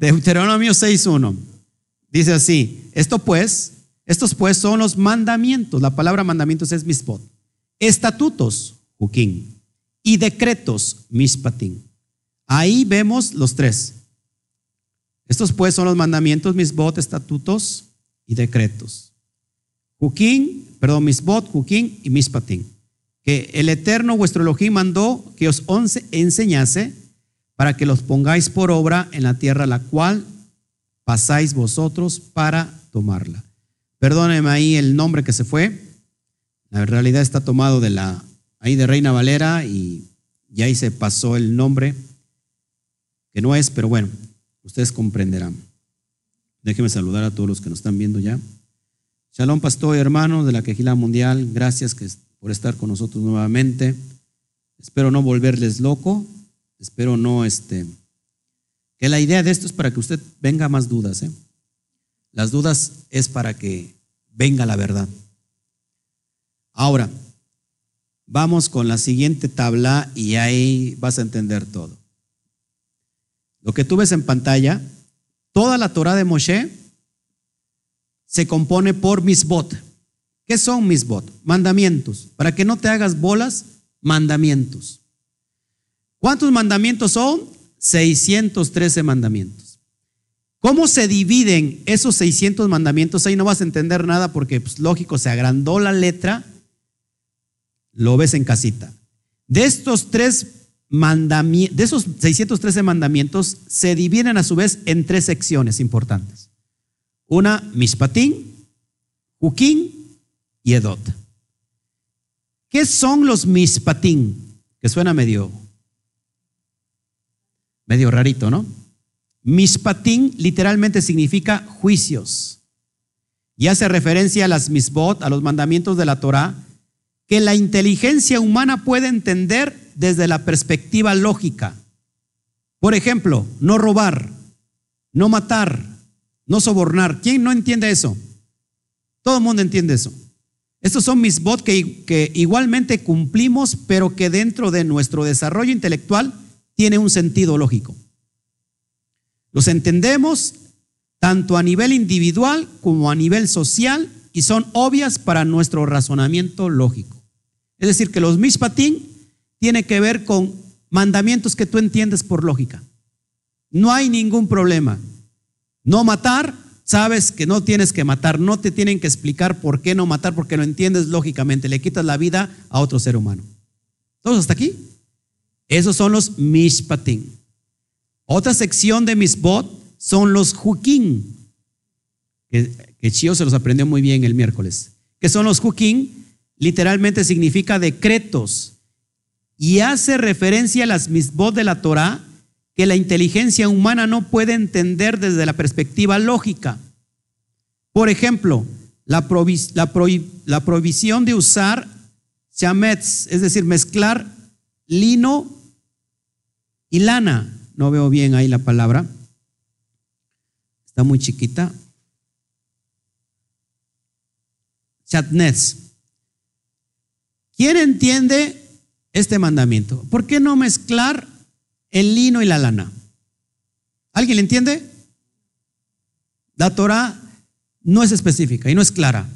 Deuteronomio 6.1. Dice así, esto pues, estos pues son los mandamientos. La palabra mandamientos es mispot. Estatutos, juquín. Y decretos, mispatín. Ahí vemos los tres. Estos pues son los mandamientos, misbot, estatutos y decretos. Juquín, perdón, misbot, juquín y mispatín. Que el Eterno vuestro Elohim mandó que os enseñase para que los pongáis por obra en la tierra la cual pasáis vosotros para tomarla. Perdóneme ahí el nombre que se fue. La realidad está tomado de la ahí de Reina Valera y, y ahí se pasó el nombre que no es, pero bueno, ustedes comprenderán. Déjenme saludar a todos los que nos están viendo ya. Shalom, pastor y hermano de la Quejila Mundial. Gracias por estar con nosotros nuevamente. Espero no volverles loco. Espero no, este, que la idea de esto es para que usted venga más dudas. ¿eh? Las dudas es para que venga la verdad. Ahora, vamos con la siguiente tabla y ahí vas a entender todo. Lo que tú ves en pantalla, toda la Torah de Moshe se compone por misbot. ¿Qué son misbot? Mandamientos. Para que no te hagas bolas, mandamientos. ¿Cuántos mandamientos son? 613 mandamientos. ¿Cómo se dividen esos 600 mandamientos? Ahí no vas a entender nada porque, pues, lógico, se agrandó la letra. Lo ves en casita. De estos tres mandamientos, de esos 613 mandamientos, se dividen a su vez en tres secciones importantes. Una, Mispatín, Juquín y Edot. ¿Qué son los Mispatín? Que suena medio Medio rarito, ¿no? Mispatín literalmente significa juicios y hace referencia a las misbot, a los mandamientos de la Torah, que la inteligencia humana puede entender desde la perspectiva lógica. Por ejemplo, no robar, no matar, no sobornar. ¿Quién no entiende eso? Todo el mundo entiende eso. Estos son mis bot que, que igualmente cumplimos, pero que dentro de nuestro desarrollo intelectual tiene un sentido lógico. Los entendemos tanto a nivel individual como a nivel social y son obvias para nuestro razonamiento lógico. Es decir, que los mishpatim tiene que ver con mandamientos que tú entiendes por lógica. No hay ningún problema. No matar, sabes que no tienes que matar, no te tienen que explicar por qué no matar porque lo entiendes lógicamente, le quitas la vida a otro ser humano. ¿Todos hasta aquí? Esos son los mishpatim. Otra sección de misbot son los hukim, que, que Chio se los aprendió muy bien el miércoles. Que son los hukim? Literalmente significa decretos y hace referencia a las misbot de la Torah que la inteligencia humana no puede entender desde la perspectiva lógica. Por ejemplo, la, la, prohibición de usar chamets, es decir, mezclar lino y lana. No veo bien ahí la palabra. Está muy chiquita. Chatnets. ¿Quién entiende este mandamiento? ¿Por qué no mezclar el lino y la lana? ¿Alguien le entiende? La Torah no es específica y no es clara.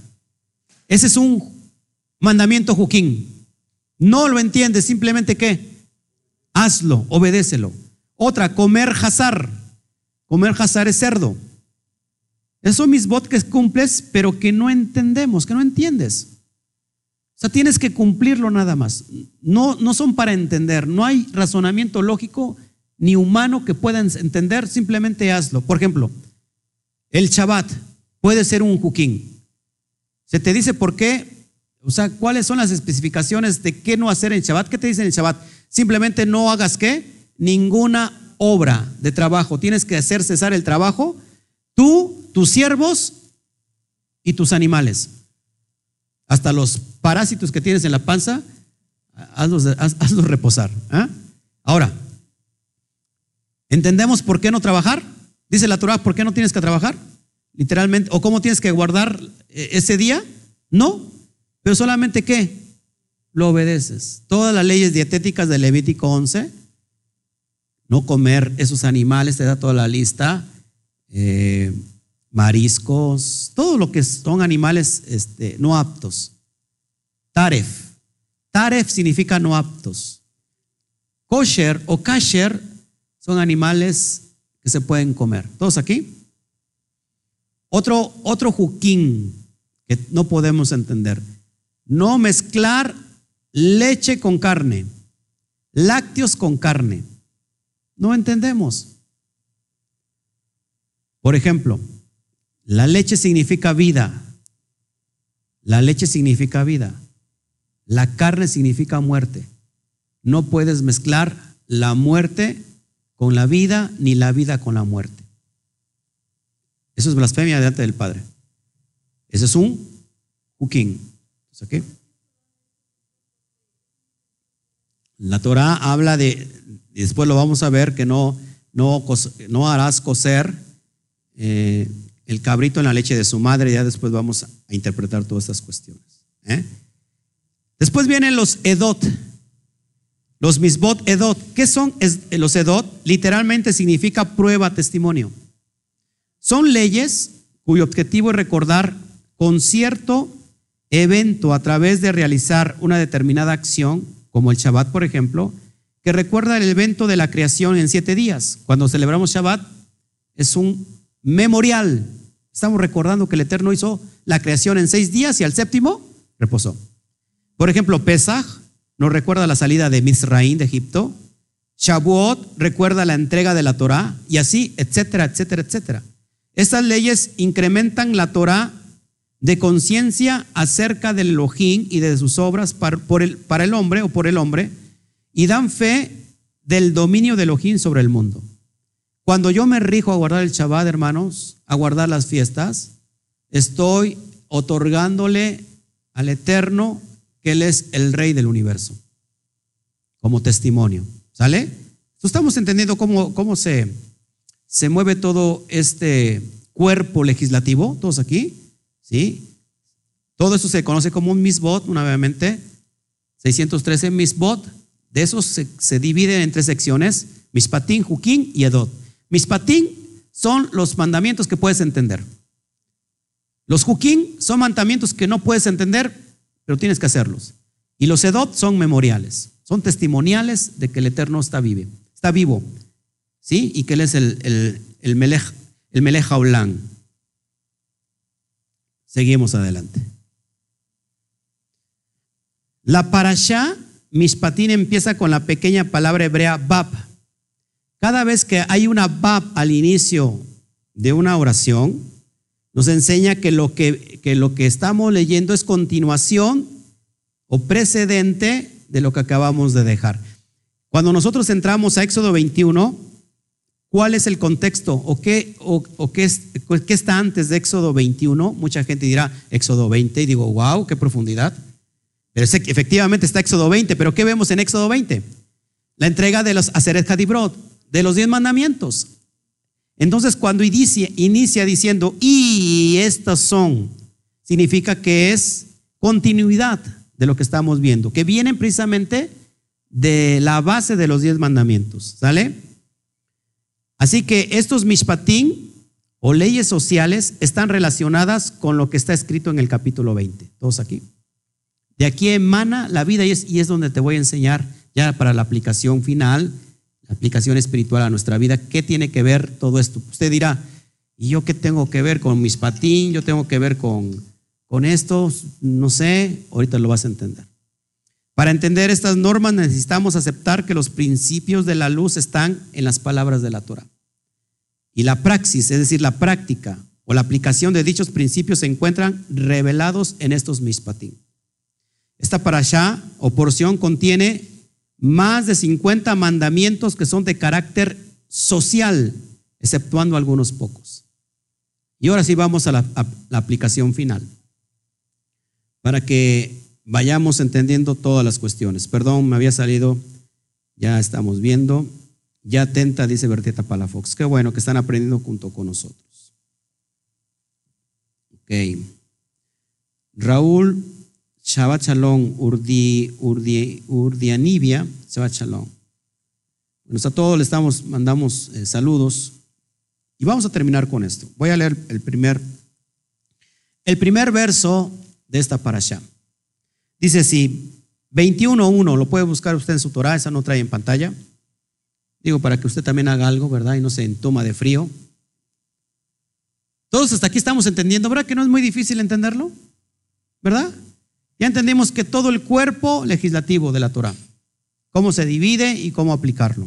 Ese es un mandamiento juquín. No lo entiende, simplemente qué? Hazlo, obedécelo. Otra, comer jazar. Comer jazar es cerdo. Son mis votos que cumples, pero que no entendemos, que no entiendes. O sea, tienes que cumplirlo nada más. No, no son para entender. No hay razonamiento lógico ni humano que puedan entender. Simplemente hazlo. Por ejemplo, el Shabbat puede ser un juquín. Se te dice por qué, o sea, cuáles son las especificaciones de qué no hacer en Shabbat. ¿Qué te dice en el Shabbat? Simplemente no hagas qué? Ninguna obra de trabajo. Tienes que hacer cesar el trabajo. Tú, tus siervos y tus animales hasta los parásitos que tienes en la panza, hazlos, reposar. ¿ah? Ahora, ¿entendemos por qué no trabajar? Dice la Torah, ¿por qué no tienes que trabajar? Literalmente, o cómo tienes que guardar eh, ese día? No, pero solamente qué? Lo obedeces. Todas las leyes dietéticas de Levítico 11, no comer esos animales, te da toda la lista. Eh, mariscos, todo lo que son animales este, no aptos. Taref. Taref significa no aptos. Kosher o kasher son animales que se pueden comer. ¿Todos aquí? Otro, otro juquín que no podemos entender. No mezclar leche con carne, lácteos con carne. No entendemos. Por ejemplo, la leche significa vida. La leche significa vida. La carne significa muerte. No puedes mezclar la muerte con la vida ni la vida con la muerte. Eso es blasfemia delante del Padre. Ese es un hukin. La Torah habla de, después lo vamos a ver, que no, no, no harás coser eh, el cabrito en la leche de su madre, ya después vamos a interpretar todas estas cuestiones. ¿eh? Después vienen los edot, los misbot edot. ¿Qué son los edot? Literalmente significa prueba, testimonio. Son leyes cuyo objetivo es recordar con cierto evento a través de realizar una determinada acción, como el Shabbat, por ejemplo, que recuerda el evento de la creación en siete días. Cuando celebramos Shabbat, es un memorial. Estamos recordando que el Eterno hizo la creación en seis días y al séptimo reposó. Por ejemplo, Pesach nos recuerda la salida de Misraín de Egipto. Shavuot recuerda la entrega de la Torah y así, etcétera, etcétera, etcétera. Estas leyes incrementan la Torah de conciencia acerca del Elohim y de sus obras para, el, hombre o por el hombre y dan fe del dominio de Elohim sobre el mundo. Cuando yo me rijo a guardar el Shabbat, hermanos, a guardar las fiestas, estoy otorgándole al Eterno que Él es el Rey del universo, como testimonio. ¿Sale? estamos entendiendo cómo, cómo se, se mueve todo este cuerpo legislativo, todos aquí, ¿sí? Todo eso se conoce como un misbot, nuevamente. 613 misbot. De esos se, se dividen en tres secciones: mispatín, juquín y edot. Mispatín son los mandamientos que puedes entender. Los juquín son mandamientos que no puedes entender, pero tienes que hacerlos. Y los edot son memoriales, son testimoniales de que el Eterno está vivo, está vivo, ¿sí? Y que Él es el, el, el el. Seguimos adelante. La parashá Mishpatín empieza con la pequeña palabra hebrea bab. Cada vez que hay una bab al inicio de una oración, nos enseña que lo que, que lo que estamos leyendo es continuación o precedente de lo que acabamos de dejar. Cuando nosotros entramos a Éxodo 21, ¿cuál es el contexto o qué, o, qué, es, qué está antes de Éxodo 21? Mucha gente dirá Éxodo 20 y digo, wow, qué profundidad. Pero efectivamente está Éxodo 20, pero ¿qué vemos en Éxodo 20? La entrega de los Aseret Hadibrot, de los diez mandamientos. Entonces, cuando inicia, inicia diciendo, y estas son, significa que es continuidad de lo que estamos viendo, que vienen precisamente de la base de los diez mandamientos, ¿sale? Así que estos mishpatim o leyes sociales están relacionadas con lo que está escrito en el capítulo 20, todos aquí. De aquí emana la vida y es, y es donde te voy a enseñar ya para la aplicación final, la aplicación espiritual a nuestra vida, qué tiene que ver todo esto. Usted dirá, ¿y yo qué tengo que ver con mis patín? ¿Yo tengo que ver con, con esto? No sé, ahorita lo vas a entender. Para entender estas normas necesitamos aceptar que los principios de la luz están en las palabras de la Torah. Y la praxis, es decir, la práctica o la aplicación de dichos principios se encuentran revelados en estos mispatín. Esta parashá o porción contiene más de 50 mandamientos que son de carácter social, exceptuando algunos pocos. Y ahora sí vamos a la aplicación final, para que vayamos entendiendo todas las cuestiones. Perdón, me había salido, ya estamos viendo. Ya atenta, dice Bertieta Palafox. Qué bueno que están aprendiendo junto con nosotros. Ok. Raúl Shabbat Shalom, Urdi, Urdi, Urdianibia, Shalom. Bueno, a todos le estamos, mandamos eh, saludos. Y vamos a terminar con esto. Voy a leer el primer, el primer verso de esta parasha. Dice así, 21.1, lo puede buscar usted en su Torah, esa no trae en pantalla. Digo, para que usted también haga algo, ¿verdad? Y no se entoma de frío. Todos hasta aquí estamos entendiendo, ¿verdad? Que no es muy difícil entenderlo, ¿verdad? Ya entendemos que todo el cuerpo legislativo de la Torah, cómo se divide y cómo aplicarlo.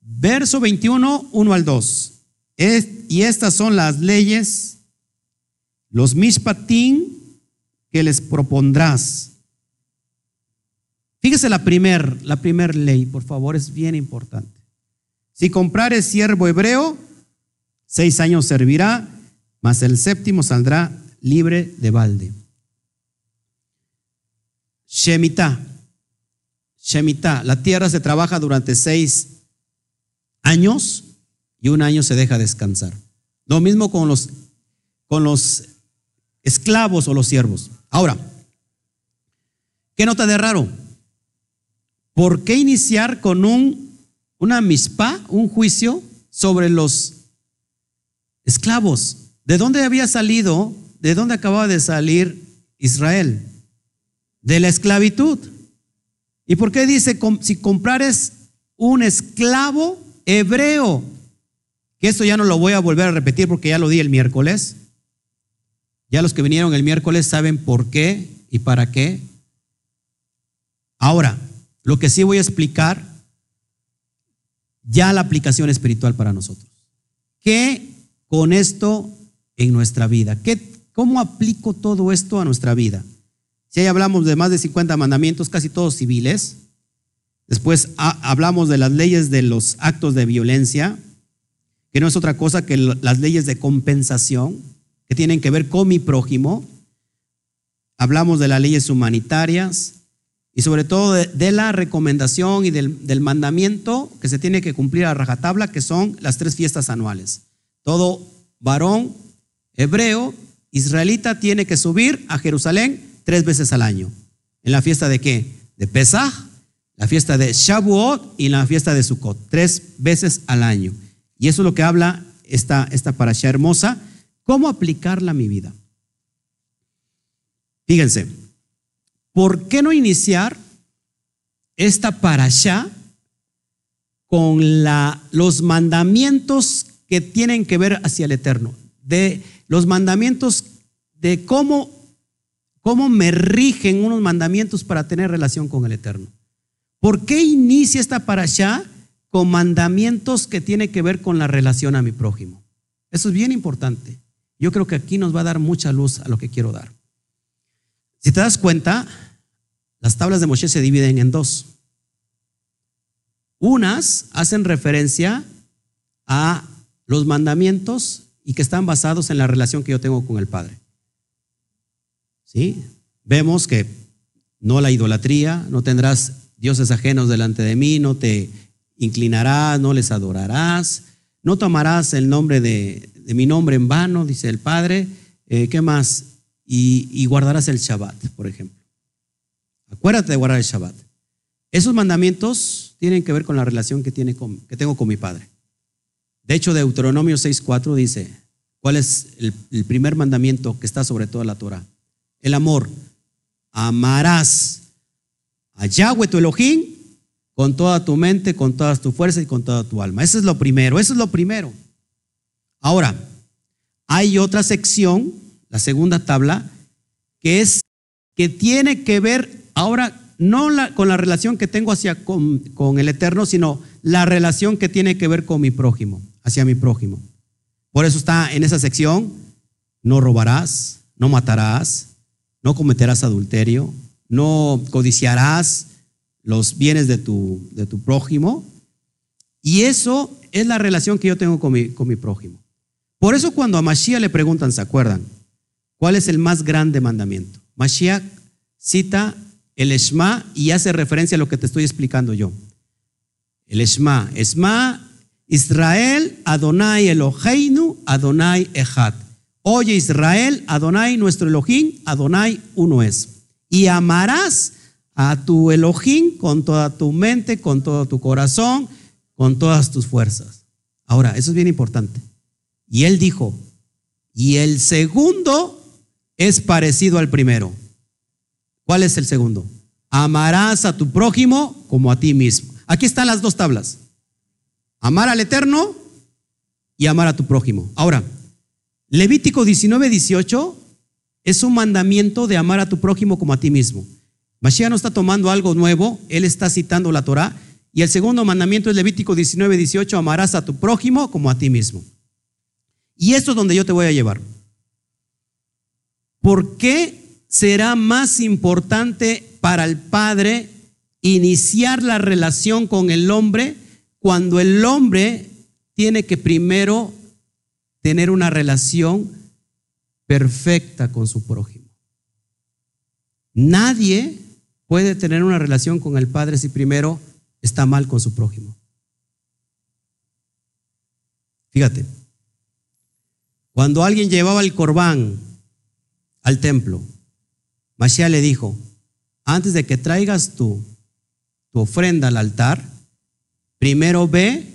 Verso 21, 1 al 2. Es, y estas son las leyes, los mishpatim que les propondrás. Fíjese la primer, la primer ley, por favor, es bien importante. Si comprares siervo hebreo, seis años servirá, mas el séptimo saldrá libre de balde. Shemitah. Shemitah. La tierra se trabaja durante seis años y un año se deja descansar. Lo mismo con los, con los esclavos o los siervos. Ahora, ¿qué nota de raro? ¿Por qué iniciar con un, una mispa, un juicio sobre los esclavos? ¿De dónde había salido ¿de dónde acababa de salir Israel? De la esclavitud. ¿Y por qué dice, si comprares un esclavo hebreo? Que esto ya no lo voy a volver a repetir porque ya lo di el miércoles. Ya los que vinieron el miércoles saben por qué y para qué. Ahora, lo que sí voy a explicar, ya la aplicación espiritual para nosotros. ¿Qué con esto en nuestra vida? ¿Qué, ¿Cómo aplico todo esto a nuestra vida? Si ahí hablamos de más de 50 mandamientos, casi todos civiles. Después hablamos de las leyes de los actos de violencia, que no es otra cosa que las leyes de compensación, que tienen que ver con mi prójimo. Hablamos de las leyes humanitarias y sobre todo de, la recomendación y del, mandamiento que se tiene que cumplir a rajatabla, que son las tres fiestas anuales. Todo varón hebreo israelita tiene que subir a Jerusalén tres veces al año. ¿En la fiesta de qué? De Pesach, la fiesta de Shavuot y la fiesta de Sukkot. Tres veces al año. Y eso es lo que habla esta, esta parasha hermosa. ¿Cómo aplicarla a mi vida? Fíjense, ¿por qué no iniciar esta parasha con los mandamientos que tienen que ver hacia el eterno? De los mandamientos de cómo, cómo me rigen unos mandamientos para tener relación con el eterno. ¿Por qué inicia esta parasha con mandamientos que tienen que ver con la relación a mi prójimo? Eso es bien importante. Yo creo que aquí nos va a dar mucha luz a lo que quiero dar. Si te das cuenta, las tablas de Moshe se dividen en dos. Unas hacen referencia a los mandamientos y que están basados en la relación que yo tengo con el Padre. ¿Sí? Vemos que no la idolatría, no tendrás dioses ajenos delante de mí, no te inclinarás, no les adorarás, no tomarás el nombre de, mi nombre en vano, dice el Padre. Eh, ¿Qué más? y, guardarás el Shabbat, por ejemplo. Acuérdate de guardar el Shabbat. Esos mandamientos tienen que ver con la relación que, tiene que tengo con mi Padre. De hecho, Deuteronomio 6.4 dice, ¿cuál es el, primer mandamiento que está sobre toda la Torah? El amor. Amarás a Yahweh tu Elohim con toda tu mente, con toda tu fuerza y con toda tu alma. Eso es lo primero, eso es lo primero. Ahora, hay otra sección la segunda tabla, que es que tiene que ver ahora no con la relación que tengo hacia con, el Eterno, sino la relación que tiene que ver con mi prójimo, hacia mi prójimo. Por eso está en esa sección, no robarás, no matarás, no cometerás adulterio, no codiciarás los bienes de tu, de tu prójimo. Y eso es la relación que yo tengo con mi, con mi prójimo. Por eso cuando a Mashiach le preguntan, ¿se acuerdan? ¿Cuál es el más grande mandamiento? Mashiach cita el Esma y hace referencia a lo que te estoy explicando yo. El Esma, Esma, Israel, Adonai Eloheinu, Adonai Echad. Oye Israel, Adonai nuestro Elohim, Adonai uno es. Y amarás a tu Elohim con toda tu mente, con todo tu corazón, con todas tus fuerzas. Ahora, eso es bien importante. Y él dijo, y el segundo es parecido al primero. ¿Cuál es el segundo? Amarás a tu prójimo como a ti mismo. Aquí están las dos tablas. Amar al Eterno y amar a tu prójimo. Ahora, Levítico 19, 18 es un mandamiento de amar a tu prójimo como a ti mismo. Mashiach no está tomando algo nuevo, él está citando la Torah. Y el segundo mandamiento es Levítico 19, 18, amarás a tu prójimo como a ti mismo. Y esto es donde yo te voy a llevar. ¿Por qué será más importante para el Padre iniciar la relación con el hombre cuando el hombre tiene que primero tener una relación perfecta con su prójimo? Nadie puede tener una relación con el Padre si primero está mal con su prójimo. Fíjate, cuando alguien llevaba el corbán al templo. Mashiach le dijo, antes de que traigas tu, tu ofrenda al altar, primero ve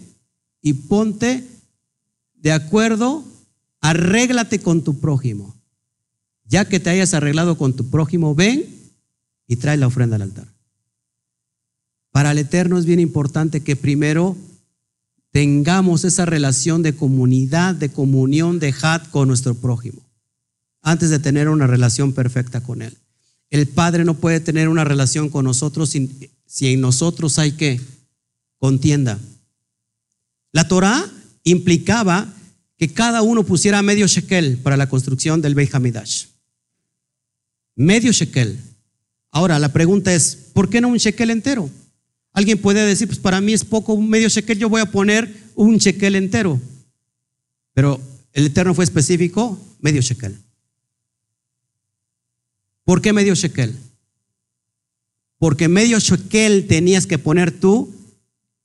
y ponte de acuerdo, arréglate con tu prójimo. Ya que te hayas arreglado con tu prójimo, ven y trae la ofrenda al altar. Para el Eterno es bien importante que primero tengamos esa relación de comunidad, de comunión, de hat con nuestro prójimo antes de tener una relación perfecta con Él. El Padre no puede tener una relación con nosotros si, en nosotros hay que contienda. La Torah implicaba que cada uno pusiera medio shekel para la construcción del Beit Hamidash. Medio shekel. Ahora, la pregunta es, ¿por qué no un shekel entero? Alguien puede decir, pues para mí es poco un medio shekel, yo voy a poner un shekel entero. Pero el Eterno fue específico, medio shekel. ¿Por qué medio shekel? Porque medio shekel tenías que poner tú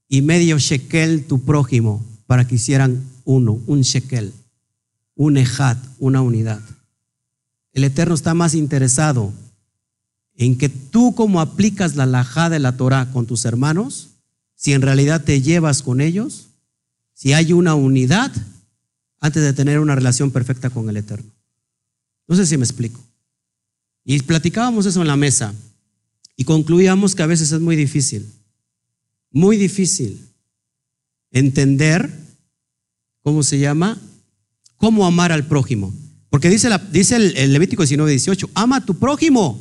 y medio shekel tu prójimo para que hicieran uno, un shekel, un ejat, una unidad. el Eterno está más interesado en que tú como aplicas la lajá de la Torah con tus hermanos, si en realidad te llevas con ellos, si hay una unidad antes de tener una relación perfecta con el Eterno. No sé si me explico. Y platicábamos eso en la mesa y concluíamos que a veces es muy difícil, muy difícil entender, ¿cómo se llama? Cómo amar al prójimo. Porque dice, dice el, Levítico 19, 18, ama a tu prójimo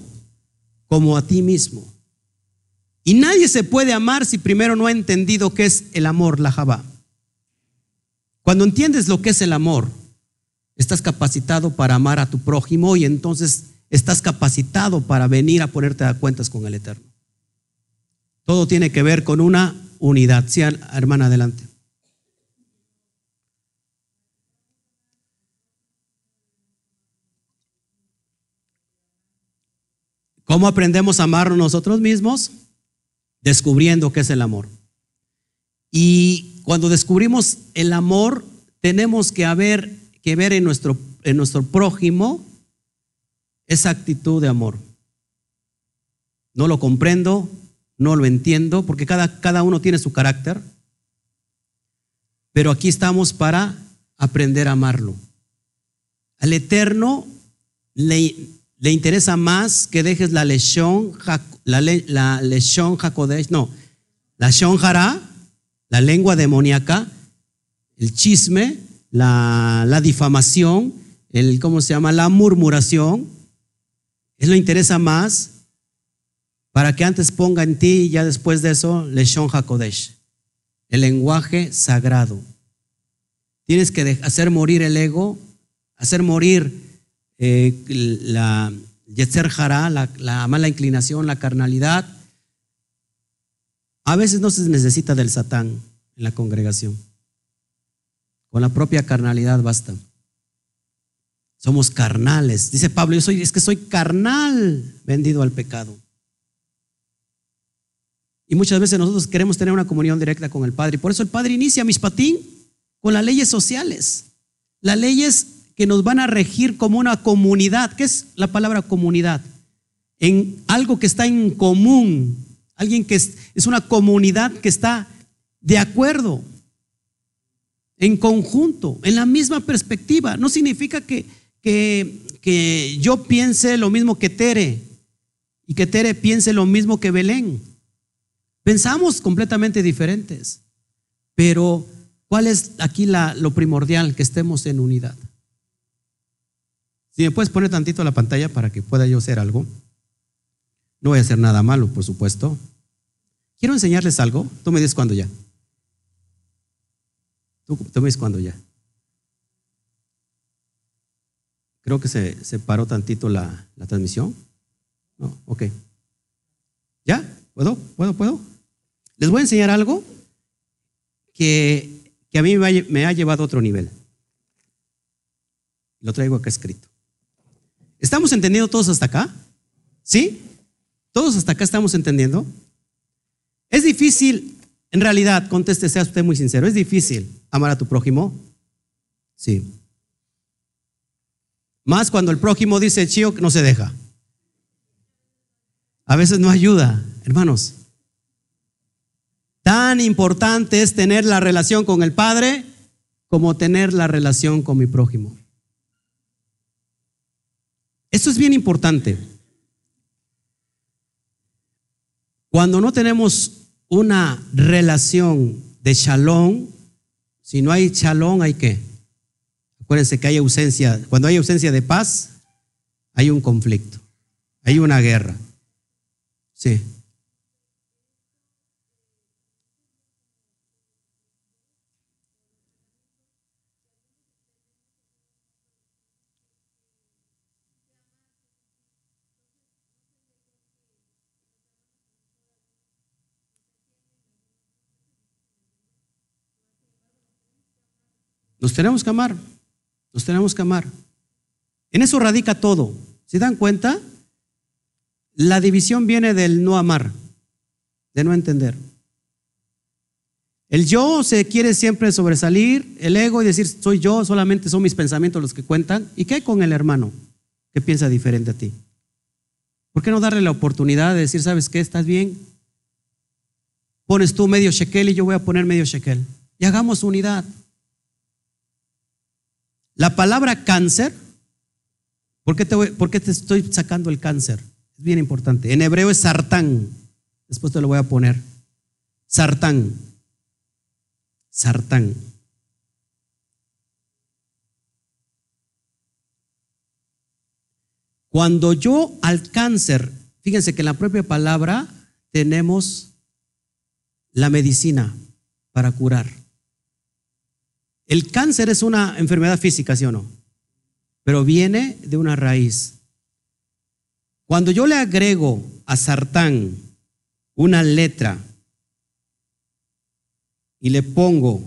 como a ti mismo. Y nadie se puede amar si primero no ha entendido qué es el amor, la Jabá. Cuando entiendes lo que es el amor, estás capacitado para amar a tu prójimo y entonces estás capacitado para venir a ponerte a cuentas con el Eterno. Todo tiene que ver con una unidad. Sí, hermana, adelante. ¿Cómo aprendemos a amarnos nosotros mismos? Descubriendo qué es el amor. Y cuando descubrimos el amor, tenemos que, haber, que ver en nuestro, en nuestro prójimo esa actitud de amor. No lo comprendo, no lo entiendo, porque cada, cada uno tiene su carácter, pero aquí estamos para aprender a amarlo. Al Eterno le, le interesa más que dejes la lesión, la, la lesión jacodesh, no, la shonjara, la lengua demoníaca, el chisme, la, difamación, el, ¿cómo se llama? La murmuración. Eso le interesa más para que antes ponga en ti y ya después de eso, Leshon HaKodesh, el lenguaje sagrado. Tienes que hacer morir el ego, hacer morir eh, la Yetzer Jara, la mala inclinación, la carnalidad, a veces no se necesita del Satán en la congregación. Con la propia carnalidad basta. Somos carnales. Dice Pablo, yo soy, es que soy carnal vendido al pecado. Y muchas veces nosotros queremos tener una comunión directa con el Padre. Y por eso el Padre inicia mis patín con las leyes sociales. Las leyes que nos van a regir como una comunidad. ¿Qué es la palabra comunidad? En algo que está en común, Alguien que es, una comunidad que está de acuerdo, en conjunto, en la misma perspectiva. No significa que, que, que yo piense lo mismo que Tere y que Tere piense lo mismo que Belén. Pensamos completamente diferentes, pero ¿cuál es aquí la, lo primordial? Que estemos en unidad. Si me puedes poner tantito la pantalla para que pueda yo hacer algo. No voy a hacer nada malo, por supuesto. Quiero enseñarles algo. Tú me dices cuándo ya. Tú, me dices cuándo ya. Creo que se, se paró tantito la, la, transmisión. No, ok. ¿Ya? ¿Puedo? ¿Puedo? ¿Puedo? Les voy a enseñar algo que, que a mí me ha llevado a otro nivel. Lo traigo acá escrito. ¿Estamos entendiendo todos hasta acá? ¿Sí? ¿Todos hasta acá estamos entendiendo? Es difícil, en realidad, conteste, sea usted muy sincero, ¿es difícil amar a tu prójimo? Sí. Más cuando el prójimo dice chío no se deja. A veces no ayuda, hermanos. Tan importante es tener la relación con el Padre como tener la relación con mi prójimo. Esto es bien importante. Cuando no tenemos una relación de shalom, si no hay shalom, ¿hay qué? Acuérdense que hay ausencia, cuando hay ausencia de paz, hay un conflicto, hay una guerra. Sí. Nos tenemos que amar, nos tenemos que amar. En eso radica todo. ¿Se dan cuenta? La división viene del no amar, de no entender. El yo se quiere siempre sobresalir, el ego y decir soy yo, solamente son mis pensamientos los que cuentan. ¿Y qué hay con el hermano? que piensa diferente a ti. ¿Por qué no darle la oportunidad de decir, sabes qué, estás bien? Pones tú medio shekel y yo voy a poner medio shekel. Y hagamos unidad. La palabra cáncer, ¿por qué te, estoy sacando el cáncer? Es bien importante. En hebreo es sartán. Después te lo voy a poner. Sartán. Sartán. Cuando yo al cáncer, fíjense que en la propia palabra tenemos la medicina para curar. El cáncer es una enfermedad física, ¿sí o no? Pero viene de una raíz. Cuando yo le agrego a sartán una letra y le pongo,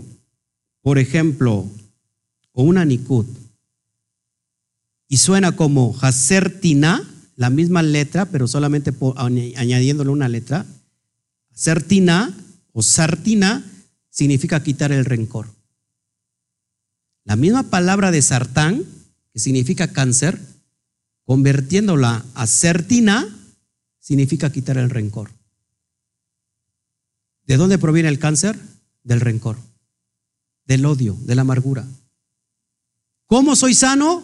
por ejemplo, o una nicut, y suena como Hacertina, la misma letra, pero solamente añadiéndole una letra. Hacertina o Sartina significa quitar el rencor. La misma palabra de sartán, que significa cáncer, convirtiéndola a Sertina, significa quitar el rencor. ¿De dónde proviene el cáncer? Del rencor, del odio, de la amargura. ¿Cómo soy sano?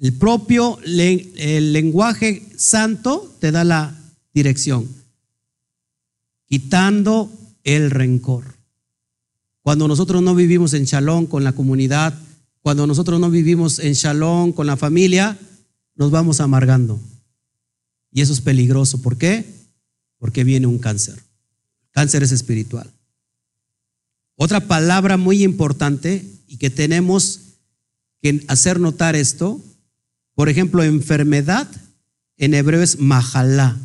El propio el lenguaje santo te da la dirección, quitando el rencor. Cuando nosotros no vivimos en shalom con la comunidad, cuando nosotros no vivimos en shalom con la familia, nos vamos amargando. Y eso es peligroso. ¿Por qué? Porque viene un cáncer. Cáncer es espiritual. Otra palabra muy importante y que tenemos que hacer notar esto por ejemplo, enfermedad en hebreo es majalá.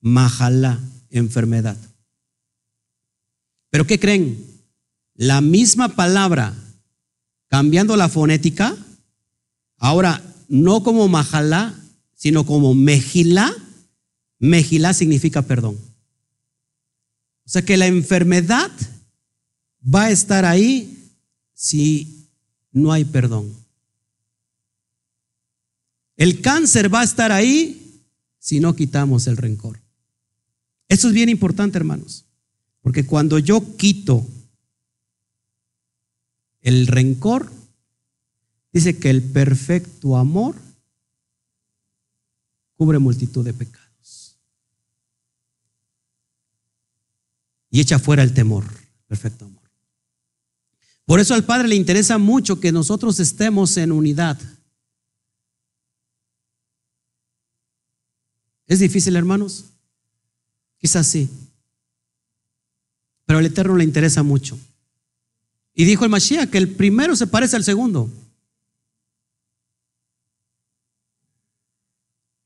Majalá, enfermedad. Pero ¿qué creen? La misma palabra, cambiando la fonética, ahora no como majalá, sino como mejilá. Mejilá significa perdón. O sea que la enfermedad va a estar ahí si no hay perdón. El cáncer va a estar ahí si no quitamos el rencor. Eso es bien importante, hermanos, porque cuando yo quito el rencor, dice que el perfecto amor cubre multitud de pecados y echa fuera el temor, perfecto amor. Por eso al Padre le interesa mucho que nosotros estemos en unidad. ¿Es difícil, hermanos? Quizás sí. Pero al Eterno le interesa mucho. Y dijo el Mashiach que el primero se parece al segundo.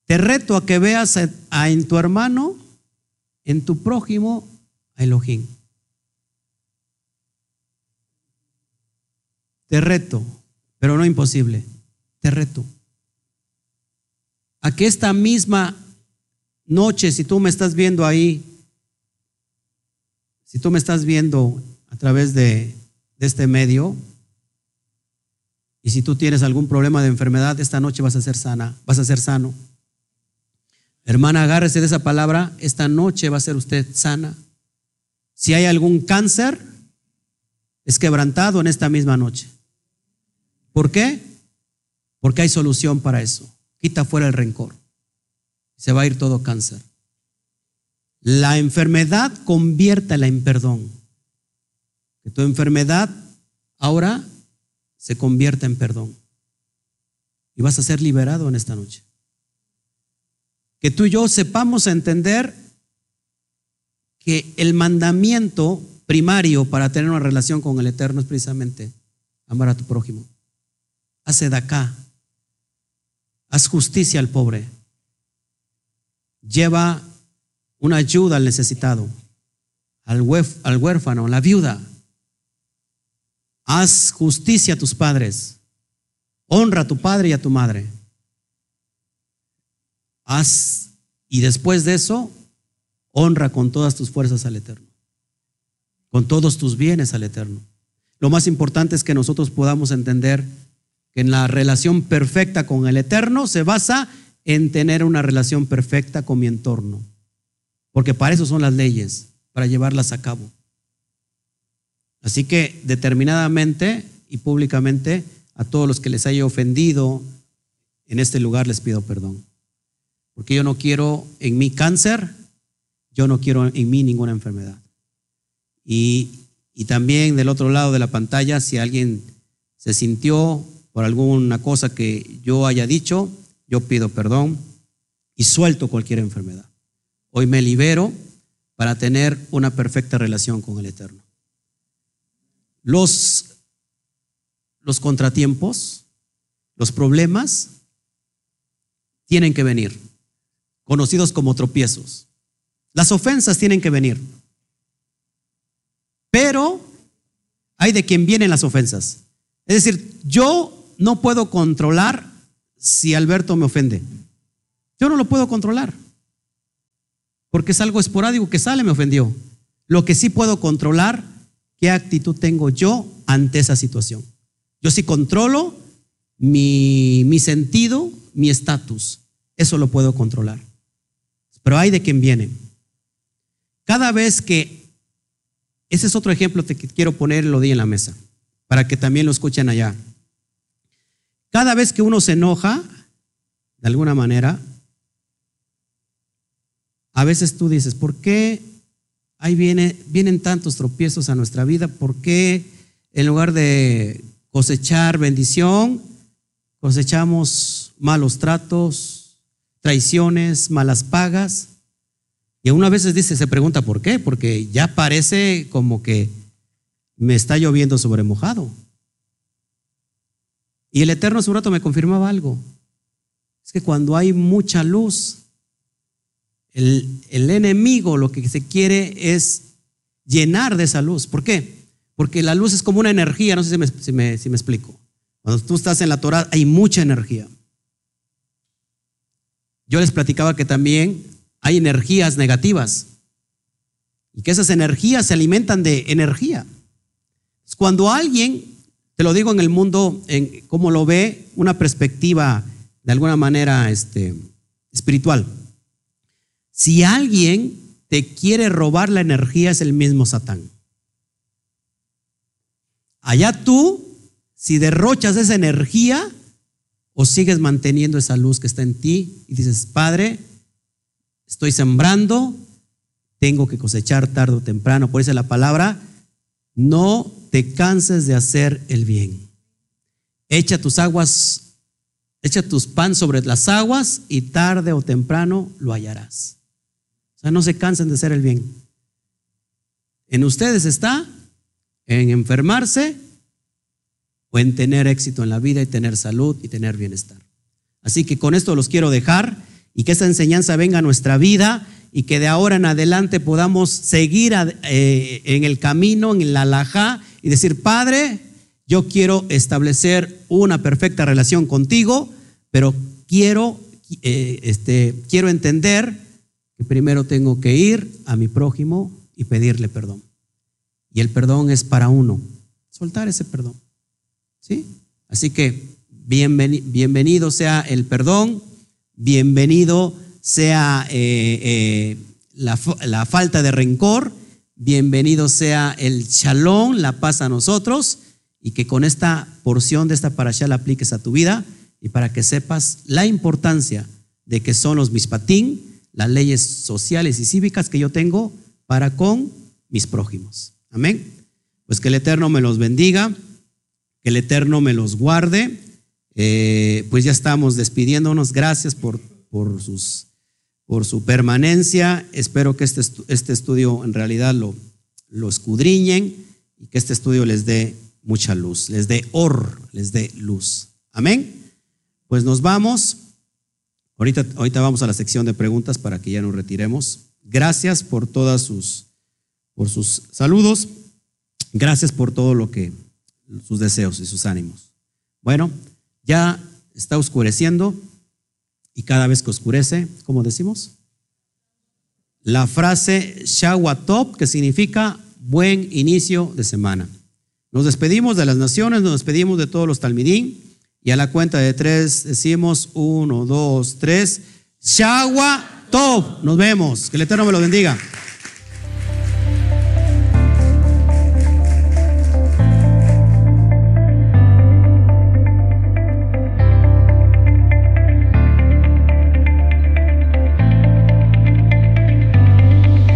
Te reto a que veas a, en tu hermano, en tu prójimo, a Elohim. Te reto, pero no imposible. Te reto. A que esta misma noche, si tú me estás viendo ahí, si tú me estás viendo a través de, este medio, y si tú tienes algún problema de enfermedad, esta noche vas a ser sana, vas a ser sano. Hermana, agárrese de esa palabra, esta noche va a ser usted sana. Si hay algún cáncer, es quebrantado en esta misma noche. ¿Por qué? Porque hay solución para eso. Quita fuera el rencor se va a ir todo cáncer. La enfermedad conviértela en perdón. Que tu enfermedad ahora se convierta en perdón. Y vas a ser liberado en esta noche. Que tú y yo sepamos entender que el mandamiento primario para tener una relación con el Eterno es precisamente amar a tu prójimo. Hace de acá. Haz justicia al pobre lleva una ayuda al necesitado, al, huérfano, a la viuda. Haz justicia a tus padres. Honra a tu padre y a tu madre. Haz, y después de eso, honra con todas tus fuerzas al Eterno. Con todos tus bienes al Eterno. Lo más importante es que nosotros podamos entender que en la relación perfecta con el Eterno se basa en tener una relación perfecta con mi entorno. Porque para eso son las leyes, para llevarlas a cabo. Así que determinadamente y públicamente a todos los que les haya ofendido en este lugar les pido perdón. Porque yo no quiero en mi cáncer, yo no quiero en mí ninguna enfermedad. Y, y también del otro lado de la pantalla, si alguien se sintió por alguna cosa que yo haya dicho, yo pido perdón y suelto cualquier enfermedad. Hoy me libero para tener una perfecta relación con el Eterno. Los, contratiempos, los problemas, tienen que venir, conocidos como tropiezos. Las ofensas tienen que venir. Pero hay de quien vienen las ofensas. Es decir, yo no puedo controlar si Alberto me ofende. Yo no lo puedo controlar. Porque es algo esporádico que sale, me ofendió. Lo que sí puedo controlar, qué actitud tengo yo ante esa situación. Yo sí controlo mi, mi sentido, mi estatus. Eso lo puedo controlar. Pero hay de quien viene. Cada vez que, ese es otro ejemplo que quiero poner, lo di en la mesa, para que también lo escuchen allá. Cada vez que uno se enoja, de alguna manera, a veces tú dices, ¿por qué ahí viene, vienen tantos tropiezos a nuestra vida? ¿Por qué en lugar de cosechar bendición, cosechamos malos tratos, traiciones, malas pagas? Y uno a veces dice, se pregunta por qué, porque ya parece como que me está lloviendo sobre mojado. Y el Eterno hace un rato me confirmaba algo. Es que cuando hay mucha luz, el, enemigo lo que se quiere es llenar de esa luz. ¿Por qué? Porque la luz es como una energía, no sé si me, explico. Cuando tú estás en la Torah hay mucha energía. Yo les platicaba que también hay energías negativas y que esas energías se alimentan de energía. Cuando alguien te lo digo en el mundo, en cómo lo ve, una perspectiva de alguna manera este, espiritual. Si alguien te quiere robar la energía, es el mismo Satán. Allá tú, si derrochas esa energía o sigues manteniendo esa luz que está en ti y dices, Padre, estoy sembrando, tengo que cosechar tarde o temprano. Por eso la palabra, no te canses de hacer el bien. Echa tus aguas, echa tus pan sobre las aguas y tarde o temprano lo hallarás. Sea, no se cansen de hacer el bien. En ustedes está en enfermarse o en tener éxito en la vida y tener salud y tener bienestar. Así que con esto los quiero dejar y que esta enseñanza venga a nuestra vida y que de ahora en adelante podamos seguir eh, en el camino, en la alajá y decir, Padre, yo quiero establecer una perfecta relación contigo, pero quiero, eh, este, quiero entender primero tengo que ir a mi prójimo y pedirle perdón. Y el perdón es para uno, soltar ese perdón. ¿Sí? Así que bienvenido sea el perdón, bienvenido sea eh, eh, la, falta de rencor bienvenido sea el shalom, la paz a nosotros, y que con esta porción de esta parasha la apliques a tu vida y para que sepas la importancia de que son los mispatín, las leyes sociales y cívicas que yo tengo para con mis prójimos. Amén. Pues que el Eterno me los bendiga, que el Eterno me los guarde. Eh, pues ya estamos despidiéndonos. Gracias por, por sus por su permanencia. Espero que este, este estudio en realidad lo, lo escudriñen y que este estudio les dé mucha luz, les dé or, les dé luz. Amén. Pues nos vamos. Ahorita, ahorita vamos a la sección de preguntas para que ya nos retiremos. Gracias por todas sus, por sus saludos. Gracias por todo lo que, sus deseos y sus ánimos. Bueno, ya está oscureciendo. Y cada vez que oscurece, ¿cómo decimos? La frase Shawatop, que significa buen inicio de semana. Nos despedimos de las naciones, nos despedimos de todos los talmidín Y a la cuenta de tres decimos uno, dos, tres. Shagua Top. Nos vemos. Que el Eterno me lo bendiga.